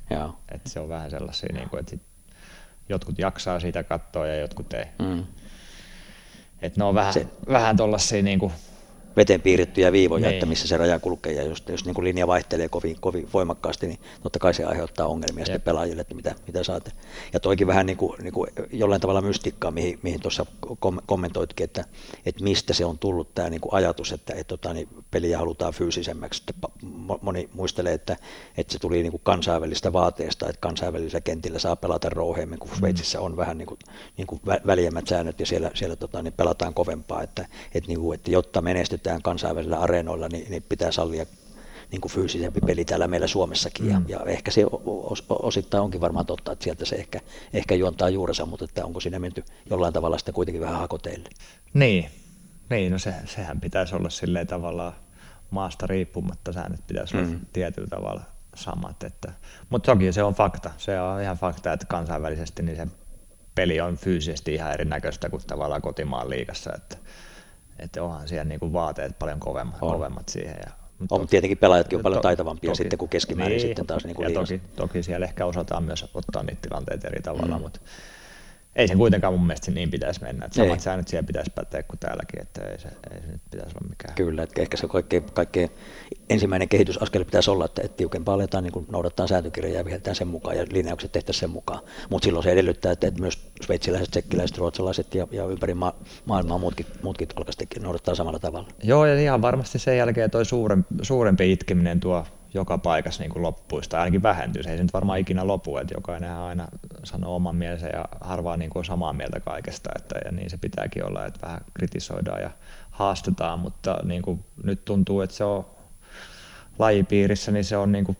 Että se on vähän sellaisia, niin kuin, että sit jotkut jaksaa siitä katsoa ja jotkut ei. Mm. Että ne on vähän, vähän tuollaisia niin kuin, veteen piirrettyjä viivoja, niin. että missä se raja kulkee, ja jos, jos niin kuin linja vaihtelee kovin, kovin voimakkaasti, niin totta kai se aiheuttaa ongelmia Jep. sitten pelaajille, että mitä, mitä saatte. Ja toikin vähän niin kuin, niin kuin jollain tavalla mystiikkaa, mihin, mihin tuossa kommentoitkin, että, että mistä se on tullut tämä niin kuin ajatus, että, että tota, niin peliä halutaan fyysisemmäksi. Että moni muistelee, että, että se tuli niin kuin kansainvälistä vaateesta, että kansainvälisellä kentillä saa pelata rouheemmin, kun mm. Sveitsissä on vähän niin kuin, niin kuin väljemmät säännöt, ja siellä, siellä tota, niin pelataan kovempaa, että, että, niin kuin, että jotta menestyt menestytään kansainvälisillä areenoilla, niin, niin pitää sallia niin kuin fyysisempi peli täällä meillä Suomessakin. Mm. Ja, ja ehkä se os, osittain onkin varmaan totta, että sieltä se ehkä, ehkä juontaa juurensa, mutta että onko siinä menty jollain tavalla sitten kuitenkin vähän hakoteille. Niin, niin no se, sehän pitäisi olla silleen tavallaan maasta riippumatta, säännöt pitäisi mm. olla tietyllä tavalla samat. Että, mutta toki se on fakta, se on ihan fakta, että kansainvälisesti niin se peli on fyysisesti ihan erinäköistä kuin tavallaan kotimaan liigassa, että että onhan siellä niin kuin vaateet paljon kovemmat, on. kovemmat siihen. Ja, mutta on, tietenkin pelaajatkin on paljon to, taitavampia toki, sitten kuin keskimäärin niin, sitten taas niin kuin ja toki, toki, siellä ehkä osataan myös ottaa niitä tilanteita eri tavalla, mm. mutta ei sen kuitenkaan mun mielestä niin pitäisi mennä. Että samat ei. säännöt siellä pitäisi päteä kuin täälläkin, että ei se, ei se nyt pitäisi olla mikään. Kyllä, että ehkä se kaikkein, kaikkein ensimmäinen kehitysaskel pitäisi olla, että, että tiukempaa aletaan niin noudattaa sääntökirjaa ja viheltään sen mukaan ja linjaukset tehtäisiin sen mukaan. Mutta silloin se edellyttää, että, että myös sveitsiläiset, tsekkiläiset, ruotsalaiset ja, ja ympäri ma- maailmaa muutkin, muutkin alkaisivat noudattaa samalla tavalla. Joo, ja ihan varmasti sen jälkeen tuo suurempi, suurempi itkeminen tuo joka paikassa niin kuin loppuisi, tai ainakin vähentyisi. Ei se nyt varmaan ikinä lopu, että jokainen aina sanoo oman mielensä ja harvaa niin kuin on samaa mieltä kaikesta, että, ja niin se pitääkin olla, että vähän kritisoidaan ja haastetaan, mutta niin kuin nyt tuntuu, että se on lajipiirissä, niin se on niin kuin,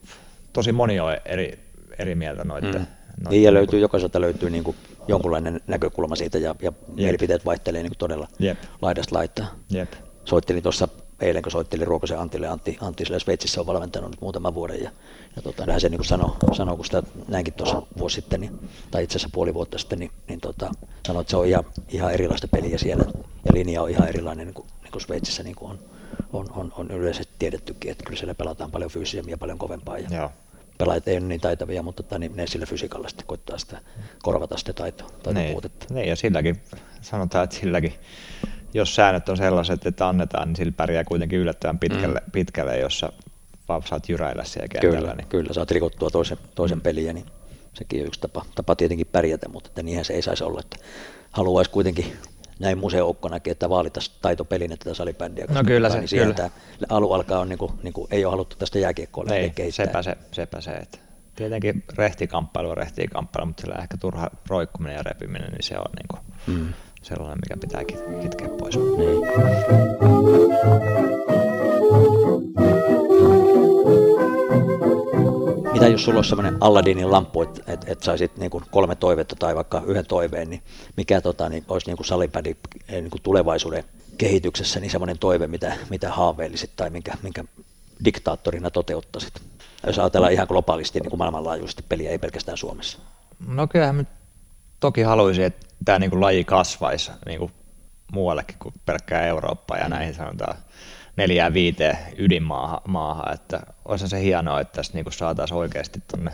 tosi moni on eri, eri mieltä noiden. Mm. noiden niin, ja löytyy, jokaiselta löytyy niin kuin jonkunlainen näkökulma siitä ja, ja mielipiteet vaihtelee niin kuin todella Jep. laidasta laittaa. Jep. Soittelin tuossa eilen, kun soittelin Ruokosen Antille, Antti, Antti siellä Sveitsissä on valmentanut nyt muutaman vuoden, ja, ja tota, se niin sanoi, sanoi, kun sitä näinkin tuossa vuosi sitten, niin, tai itse asiassa puoli vuotta sitten, niin, niin tota, sanoi, että se on ihan, ihan erilaista peliä siellä, ja linja on ihan erilainen niin kuin, niin kuin Sveitsissä niin kuin on, on, on, on yleisesti tiedettykin, että kyllä siellä pelataan paljon fyysisemmin ja paljon kovempaa, ja Joo. pelaajat ei ole niin taitavia, mutta tota, niin ne sillä fysiikalla sitten koittaa sitä korvata sitä taito, taitopuutetta. Niin, ja silläkin, sanotaan, että silläkin jos säännöt on sellaiset, että annetaan, niin sillä pärjää kuitenkin yllättävän pitkälle, mm. pitkälle jossa vaan saat jyräillä siellä kentällä. Kyllä, niin. kyllä saat rikottua toisen, toisen mm. peliä, niin sekin on yksi tapa, tapa tietenkin pärjätä, mutta että niinhän se ei saisi olla, että haluaisi kuitenkin näin museoukkonakin, että vaalitaan taitopelin tätä salibändiä. No kyllä se, niin kyllä. Tämä alu alkaa on, niin kuin, niin kuin, ei ole haluttu tästä jääkiekkoa lähteä kehittää. Sepä se, sepä se, että tietenkin rehtikamppailu on rehtikamppailu, mutta sillä ehkä turha roikkuminen ja repiminen, niin se on niin kuin, mm sellainen, mikä pitää kitkeä pois. Niin. Mitä jos sulla olisi sellainen Alladinin lamppu, että et, et saisit niin kuin kolme toivetta tai vaikka yhden toiveen, niin mikä tota, niin olisi niin kuin salipädi niin kuin tulevaisuuden kehityksessä niin semmoinen toive, mitä, mitä haaveilisit tai minkä, minkä diktaattorina toteuttaisit? Jos ajatellaan ihan globaalisti niin kuin maailmanlaajuisesti peliä, ei pelkästään Suomessa. No kyllähän toki haluaisin, että tämä niin kuin laji kasvaisi niin kuin muuallekin kuin pelkkää Eurooppaa ja näihin sanotaan neljään viiteen ydinmaahan, maahan, että olisi se hienoa, että tässä niin saataisiin oikeasti tuonne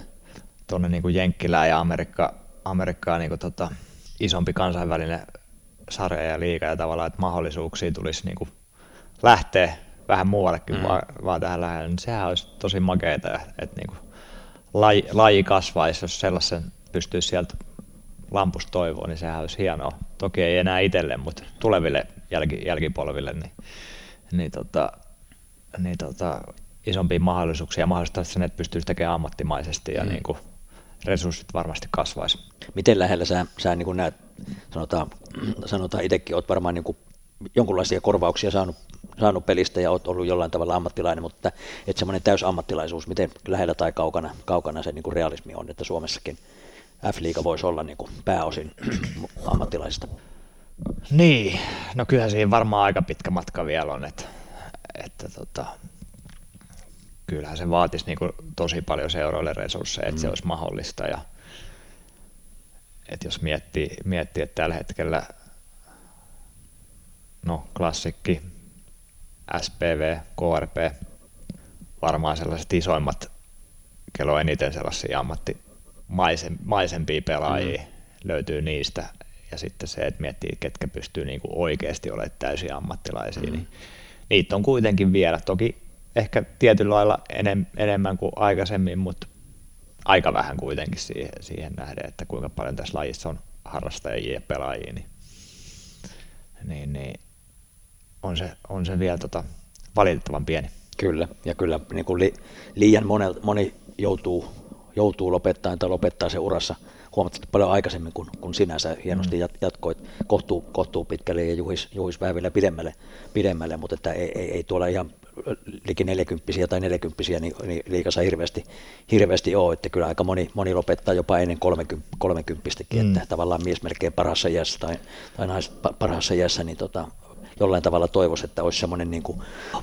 tonne niin Jenkkilään ja Amerikka, Amerikkaan niin kuin tota, isompi kansainvälinen sarja ja liiga ja tavallaan, että mahdollisuuksia tulisi niin kuin lähteä vähän muuallekin, mm. vaan, vaan tähän lähellä, niin sehän olisi tosi makeeta, että niin kuin laji, laji kasvaisi, jos sellaisen pystyisi sieltä lampusta toivoa, niin sehän olisi hienoa. Toki ei enää itselle, mutta tuleville jälki, jälkipolville, niin, niin, tota, niin tota, isompia mahdollisuuksia ja mahdollistaa sen, että pystyisi tekemään ammattimaisesti ja mm. niin kuin resurssit varmasti kasvaisi. Miten lähellä sä, sä niin näet, sanotaan, sanotaan itsekin, olet varmaan niin kuin jonkinlaisia korvauksia saanut, saanut pelistä ja olet ollut jollain tavalla ammattilainen, mutta että semmoinen täysammattilaisuus, miten lähellä tai kaukana, kaukana se niin kuin realismi on, että Suomessakin F-liiga voisi olla niin kuin pääosin *clears throat* ammattilaisista? Niin, no kyllähän siinä varmaan aika pitkä matka vielä on, että, että tota, kyllähän se vaatisi niin kuin tosi paljon seuroille resursseja, että mm. se olisi mahdollista. Ja, että jos miettii, miettii, että tällä hetkellä no klassikki, SPV, KRP, varmaan sellaiset isoimmat, kello eniten sellaisia ammattimaisempia pelaajia mm. löytyy niistä. Ja sitten se, että miettii, ketkä pystyy niinku oikeasti olemaan täysin ammattilaisia, mm. niin niitä on kuitenkin vielä. Toki ehkä tietyllä lailla enem, enemmän kuin aikaisemmin, mutta aika vähän kuitenkin siihen, siihen nähden, että kuinka paljon tässä lajissa on harrastajia ja pelaajia, niin, niin, niin on, se, on se vielä tota, valitettavan pieni. Kyllä, ja kyllä niin kuin li, liian moni, moni joutuu, joutuu lopettamaan tai lopettaa se urassa huomattavasti paljon aikaisemmin kuin, kuin sinänsä hienosti mm. jatkoit kohtuu, kohtuu pitkälle ja juhis, juhis vielä pidemmälle, pidemmälle mutta että ei, ei, ei tuolla ihan liki 40 tai 40 niin, niin liikassa hirveästi, hirveästi ole, että kyllä aika moni, moni lopettaa jopa ennen 30, 30 mm. että tavallaan mies melkein parhaassa iässä tai, tai nais parhaassa iässä, niin tota, jollain tavalla toivoisi, että olisi semmoinen niin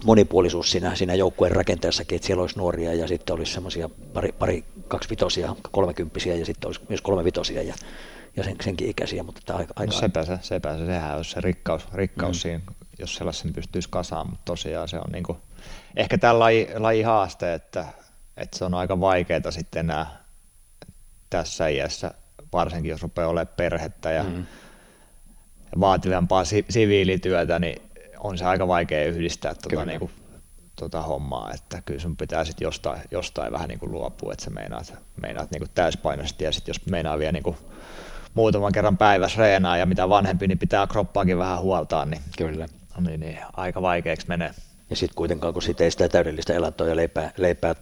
monipuolisuus siinä, siinä joukkueen rakenteessakin, että siellä olisi nuoria ja sitten olisi semmoisia pari, pari kaksivitosia, kolmekymppisiä ja sitten olisi myös kolmevitosia ja, ja sen, senkin ikäisiä. Mutta että aika, aika... No sepä se, sepä se, sehän olisi se rikkaus, rikkaus mm. siinä, jos sellaisen pystyisi kasaamaan, mutta tosiaan se on niin kuin, ehkä tämä laji, laji haaste, että, että se on aika vaikeaa sitten enää tässä iässä, varsinkin jos rupeaa olemaan perhettä ja mm vaativampaa si- siviilityötä, niin on se aika vaikea yhdistää tuota, niin kuin, tuota hommaa, että kyllä sun pitää sitten jostain, jostain vähän niin kuin luopua, että sä meinaat, meinaat niin kuin täyspainoisesti ja sitten jos meinaa vielä niin kuin muutaman kerran päivässä reenaa ja mitä vanhempi, niin pitää kroppaakin vähän huoltaa, niin, kyllä. niin, niin aika vaikeaksi menee. Ja sitten kuitenkaan, kun sit ei sitä täydellistä elantoa ja leipää, leipää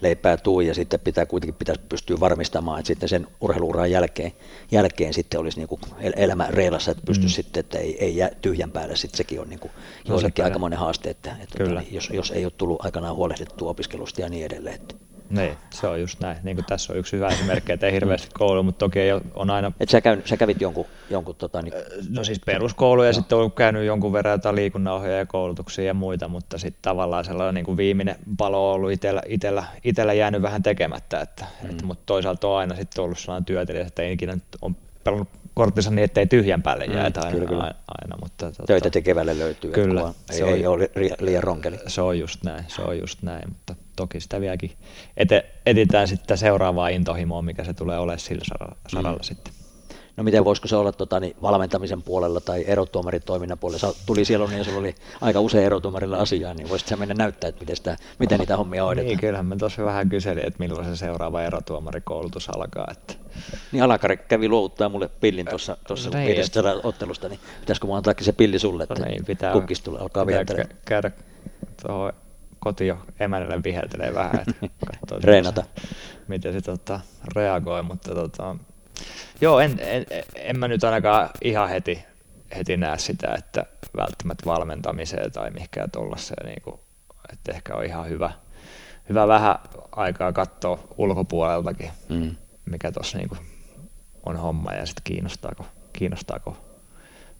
leipää tuu ja sitten pitää kuitenkin pitäisi pystyä varmistamaan, että sitten sen urheiluuran jälkeen, jälkeen sitten olisi niin kuin elämä reilassa, että pystyisi mm. sitten, että ei, ei jää tyhjän päälle, sitten sekin on niin kuin joillekin aikamoinen haaste, että, että tota, jos, jos ei ole tullut aikanaan huolehdittua opiskelusta ja niin edelleen. Että. Niin, se on just näin. Niin kuin tässä on yksi hyvä esimerkki, että ei hirveästi koulu, mutta toki ei on aina... Et sä, käyn, sä kävit jonkun... jonkun tota, niin... No siis peruskoulu ja no. sitten olen käynyt jonkun verran jotain liikunnanohjaaja koulutuksia ja muita, mutta sitten tavallaan sellainen niin kuin viimeinen palo on ollut itsellä, itsellä, itsellä jäänyt vähän tekemättä, että, mm. että, mutta toisaalta on aina sitten ollut sellainen työtelijä, että ei ikinä on pelannut korttinsa niin, ettei tyhjän päälle mm, jää mm, aina, kyllä, kyllä. aina, mutta, tota, Töitä tekevälle löytyy, kyllä, ei, on, ei ole liian ronkeli. Se on just näin, se on just näin, mutta toki sitä vieläkin ete, etitään sitten seuraavaa intohimoa, mikä se tulee olemaan sillä saralla, saralla mm. sitten. No miten voisiko se olla tota, niin valmentamisen puolella tai erotuomaritoiminnan puolella? Sä tuli siellä niin sulla oli aika usein erotuomarilla asiaa, niin voisit sä mennä näyttää, että miten, sitä, miten niitä hommia hoidetaan? Niin, kyllähän mä tosi vähän kyselin, että milloin se seuraava erotuomarikoulutus alkaa. Että... Niin Alakari kävi luovuttaa mulle pillin tuossa, tuossa no niin, että... ottelusta, niin pitäisikö mun antaakin se pilli sulle, että no niin, pitää, kukkis tulee, alkaa pitää käydä tuohon koti jo emännelle viheltelee vähän, että *laughs* Reenata. Miten se tota, reagoi, mutta tota, joo, en, en, en, mä nyt ainakaan ihan heti, heti näe sitä, että välttämättä valmentamiseen tai mihinkään tuollaiseen, niin kuin, että ehkä on ihan hyvä, hyvä vähän aikaa katsoa ulkopuoleltakin, mm. mikä tuossa niin on homma ja sitten kiinnostaako, kiinnostaako.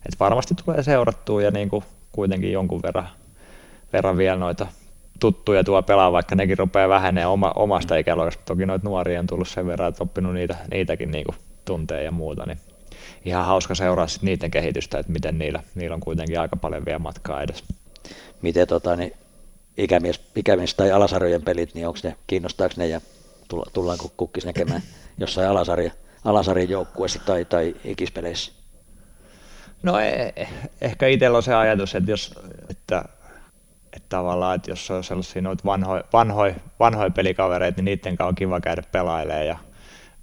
Et varmasti tulee seurattua ja niin kuin kuitenkin jonkun verran, verran vielä noita tuttuja tuo pelaa, vaikka nekin rupeaa vähenee oma, omasta ikäluokasta. Toki noita nuoria on tullut sen verran, että oppinut niitä, niitäkin niin kuin tuntee ja muuta, niin ihan hauska seuraa sit niiden kehitystä, että miten niillä, niillä on kuitenkin aika paljon vielä matkaa edes. Miten tota, niin ikämies, ikämies tai alasarjojen pelit, niin onko ne, kiinnostaako ne ja tullaanko kukkis näkemään *coughs* jossain alasarja, alasarjan joukkueessa tai, tai ikispeleissä? No e- ehkä itsellä on se ajatus, että jos että että tavallaan, että jos on sellaisia noita vanhoja, vanhoja, vanhoja pelikavereita, niin niiden kanssa on kiva käydä pelailemaan ja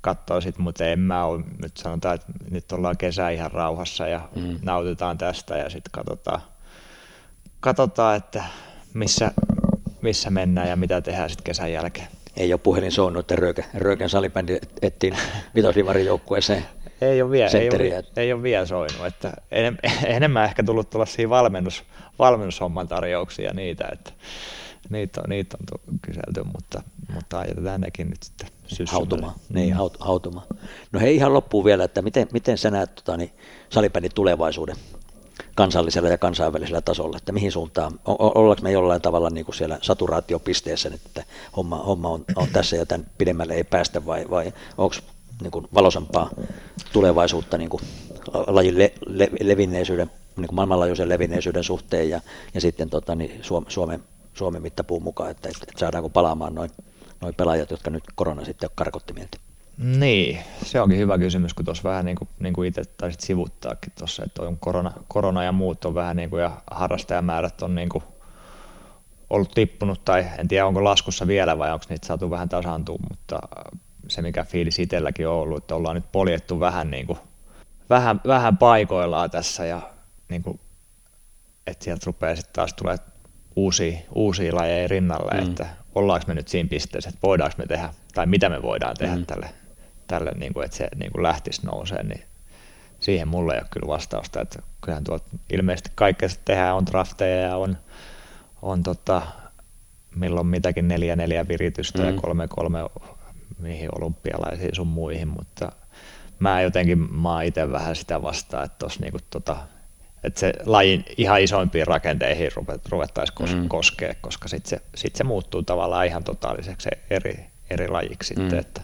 katsoa sitten, mutta en mä ole, nyt sanotaan, että nyt ollaan kesä ihan rauhassa ja mm. nautitaan tästä ja sitten katsotaan, katsotaan, että missä, missä mennään ja mitä tehdään sitten kesän jälkeen. Ei ole puhelin soinut, että Rööken, Rööken salibändi ettiin vitoslivarin joukkueeseen ei ole vielä, ei ole, ei ole vielä soinut. Että enem, *laughs* enemmän ehkä tullut tuollaisia valmennus, valmennushomman tarjouksia niitä, että niitä on, niitä on kyselty, mutta, mutta ajetaan nekin nyt sitten Hautumaan, niin, haut, hautumaan. No hei ihan loppuun vielä, että miten, miten sä näet tota, niin, salibändin tulevaisuuden kansallisella ja kansainvälisellä tasolla, että mihin suuntaan, ollaanko me jollain tavalla niin kuin siellä saturaatiopisteessä, että homma, homma on, on tässä ja tämän pidemmälle ei päästä vai, vai onko niin kuin valosampaa tulevaisuutta niin kuin lajin le, le, levinneisyyden, niin kuin maailmanlaajuisen levinneisyyden suhteen ja, ja sitten tota, niin Suomen, Suomen mittapuun mukaan, että, että saadaanko palaamaan noin noi pelaajat, jotka nyt korona sitten karkotti mieltä. Niin, se onkin hyvä kysymys, kun tuossa vähän niin kuin, niin kuin itse taisit sivuttaakin tuossa, että on korona, korona ja muut on vähän niin kuin, ja harrastajamäärät on niin kuin ollut tippunut, tai en tiedä onko laskussa vielä vai onko niitä saatu vähän tasaantua, mutta se mikä fiilis itselläkin on ollut, että ollaan nyt poljettu vähän, niin kuin, vähän, vähän paikoillaan tässä ja niin kuin, että sieltä rupeaa sitten taas tulee uusia, uusia lajeja rinnalle, mm. että ollaanko me nyt siinä pisteessä, että voidaanko me tehdä, tai mitä me voidaan tehdä mm. tälle, tälle niin kuin, että se niin kuin lähtisi nouseen, niin siihen mulle ei ole kyllä vastausta, että kyllähän tuolta ilmeisesti kaikkea tehdään, on drafteja ja on, on tota, milloin mitäkin neljä neljä viritystä mm. ja kolme kolme mihin olympialaisiin sun muihin, mutta mä jotenkin, mä oon itse vähän sitä vastaan, että tos niinku tota, että se lajin ihan isoimpiin rakenteihin ruvettaisiin kos- mm. koskea, koska sitten se, sit se muuttuu tavallaan ihan totaaliseksi eri, eri lajiksi mm. sitten, että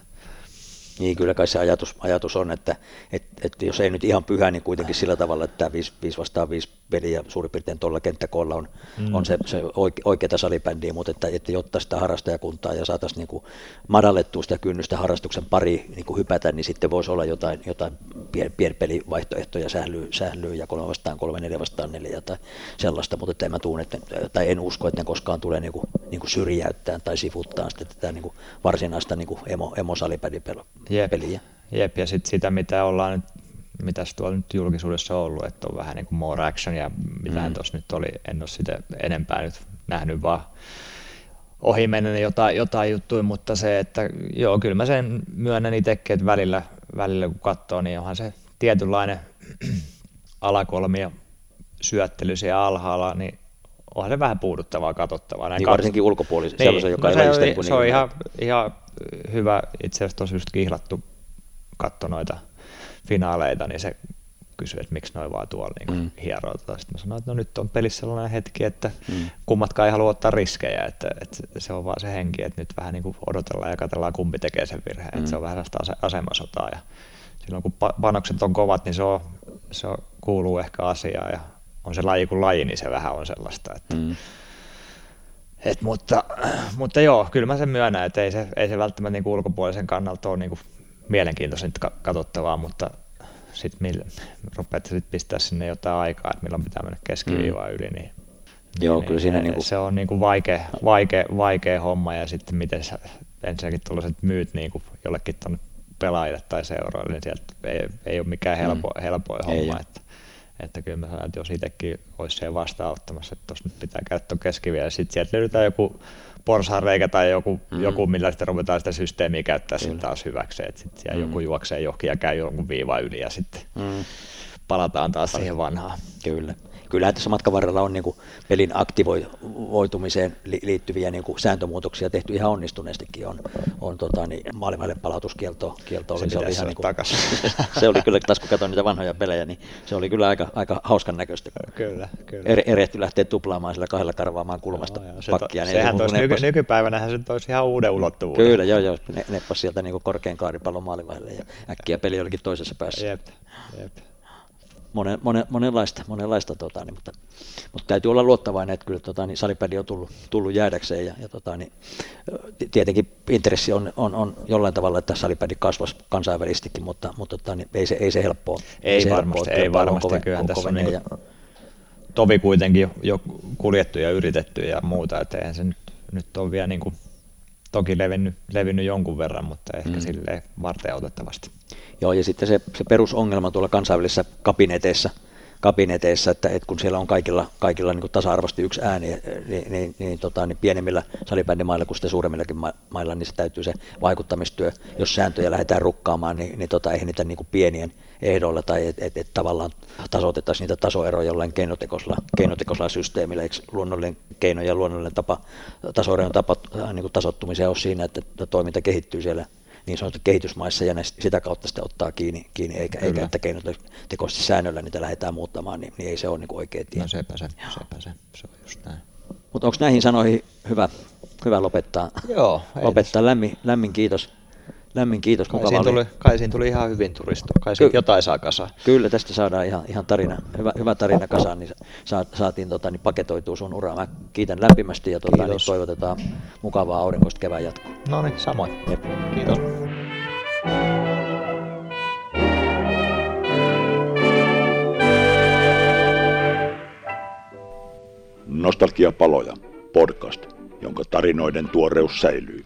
niin, kyllä kai se ajatus, ajatus on, että, että, että jos ei nyt ihan pyhä, niin kuitenkin sillä tavalla, että tämä 5, 5 vastaan 5 peli ja suurin piirtein tuolla kenttäkoolla on, mm. on se, se oike, oikeata salibändiä, mutta että, että jotta sitä harrastajakuntaa ja saataisiin niin madallettua sitä kynnystä harrastuksen pari niin kuin hypätä, niin sitten voisi olla jotain, jotain pier, pienpelivaihtoehtoja sählyy, sählyy ja kolme vastaan kolme, neljä vastaan neljä tai sellaista, mutta että en mä tuun, että, tai en usko, että ne koskaan tulee niin kuin, niin kuin syrjäyttää tai sivuttaa sitä tätä niin kuin varsinaista niin kuin emo, emosalibändipelua Jep. peliä. Jep, ja sitten sitä, mitä ollaan nyt mitä tuolla nyt julkisuudessa on ollut, että on vähän niin kuin more action ja mitä mm. tuossa nyt oli, en ole sitä enempää nyt nähnyt vaan ohi mennä jotain, jotain juttuja, mutta se, että joo, kyllä mä sen myönnän itsekin, että välillä, välillä kun katsoo, niin onhan se tietynlainen *clears throat* alakolmia syöttely siellä alhaalla, niin onhan se vähän puuduttavaa katsottavaa. Näin niin varsinkin ulkopuolisen, niin, sellaisen, joka no ei se, on, niin se on ihan, ihan hyvä, itse asiassa tosi just kihlattu katto noita finaaleita, niin se kysyi, että miksi noin vaan tuolla niin mm. hieroo. Sitten mä sanoin, että no nyt on pelissä sellainen hetki, että mm. kummatkaan ei halua ottaa riskejä, että, että se on vaan se henki, että nyt vähän niin kuin odotellaan ja katsellaan kumpi tekee sen virheen, mm. että se on vähän sellaista asemasotaa ja silloin kun panokset on kovat, niin se, on, se on, kuuluu ehkä asiaan ja on se laji kuin laji, niin se vähän on sellaista, että mm. Et, mutta, mutta joo, kyllä mä sen myönnän, että ei se, ei se välttämättä niin ulkopuolisen kannalta ole niin kuin mielenkiintoisinta katsottavaa, mutta sitten rupeat sit pistää sinne jotain aikaa, että milloin pitää mennä keskiviivaa mm. yli, niin Joo, niin, kyllä siinä niin kuin... se on niin kuin vaikea, vaikea, vaikea homma ja sitten miten sä ensinnäkin tuollaiset myyt niin kuin jollekin tuonne pelaajille tai seuroille, niin sieltä ei, ei ole mikään helpo, mm. helpoin homma. Ei. Että, että kyllä mä sanon, että jos itsekin olisi siellä vastaanottamassa, että tuossa nyt pitää tuon keskiviä ja sitten sieltä löydetään joku porsaanreikä tai joku, mm. joku millä sitten ruvetaan sitä systeemiä käyttää sitten taas hyväksi, että sitten mm. joku juoksee johonkin ja käy jonkun viiva yli ja sitten mm. palataan taas siihen vanhaan. Kyllä kyllähän tässä matkan varrella on niin kuin pelin aktivoitumiseen liittyviä niin kuin sääntömuutoksia tehty ihan onnistuneestikin. On, on tota, niin, maalivaille palautuskielto kielto oli, se, se oli ihan niin kuin, *laughs* se oli kyllä, taas kun katsoin niitä vanhoja pelejä, niin se oli kyllä aika, aika hauskan näköistä. Kyllä, kyllä. Er, erehty lähtee tuplaamaan sillä kahdella karvaamaan kulmasta no, se pakkia. To, sehän toisi nyky, nykypäivänä se toisi ihan uuden ulottuvuuden. Kyllä, joo, joo. Ne, neppas sieltä niin kuin korkean kaaripallon maalivaille ja äkkiä peli olikin toisessa päässä. Jep, jep monen, monen, monenlaista, monenlaista tota, niin, mutta, mutta, täytyy olla luottavainen, että kyllä tota, niin salipädi on tullut, tullut jäädäkseen ja, ja tota, niin, tietenkin intressi on, on, on, jollain tavalla, että salipädi kasvaisi kansainvälistikin, mutta, mutta tota, niin, ei, se, ei se helppoa. Ei, ei se varmasti, helppoa, ei varmasti, kyllähän tässä on niin ja, tovi kuitenkin jo kuljettu ja yritetty ja muuta, että eihän se nyt, nyt on vielä niin kuin, toki levinnyt, levinnyt jonkun verran, mutta ehkä mm. silleen varten otettavasti. Joo, ja sitten se, se perusongelma tuolla kansainvälisissä kabineteissa – kabineteissa, että, että kun siellä on kaikilla, kaikilla niin tasa-arvoisesti yksi ääni, niin, niin, niin, tota, niin pienemmillä salibändimailla kuin sitten suuremmillakin mailla, niin se täytyy se vaikuttamistyö, jos sääntöjä lähdetään rukkaamaan, niin, niin tota, eihän niitä niin kuin pienien ehdoilla tai että et, et tavallaan tasoitettaisiin niitä tasoeroja jollain keinotekoisella, keinotekoisella systeemillä, eikö luonnollinen keino ja luonnollinen tapa, tasoerojen tapa äh, niin kuin tasottumiseen on siinä, että toiminta kehittyy siellä niin sanotusti kehitysmaissa ja sitä kautta sitä ottaa kiinni, kiinni eikä, eikä että keinotekoisesti säännöllä niitä lähdetään muuttamaan, niin, niin ei se ole niin oikea tie. No sepä se, sepä se, se on just näin. Mutta onko näihin sanoihin hyvä, hyvä lopettaa? Joo. *laughs* lopettaa lämmin, lämmin kiitos lämmin kiitos. Kai siinä, tuli, kai siinä tuli ihan hyvin turistu. Kai Ky- jotain saa kasaan. Kyllä, tästä saadaan ihan, ihan tarina, hyvä, hyvä tarina kasaan, niin sa, saatiin tota, niin paketoitua sun uraa. Mä kiitän lämpimästi ja tota, niin toivotetaan mukavaa aurinkoista kevään jatkoa. No niin, samoin. Jep. Kiitos. Nostalgiapaloja, podcast, jonka tarinoiden tuoreus säilyy.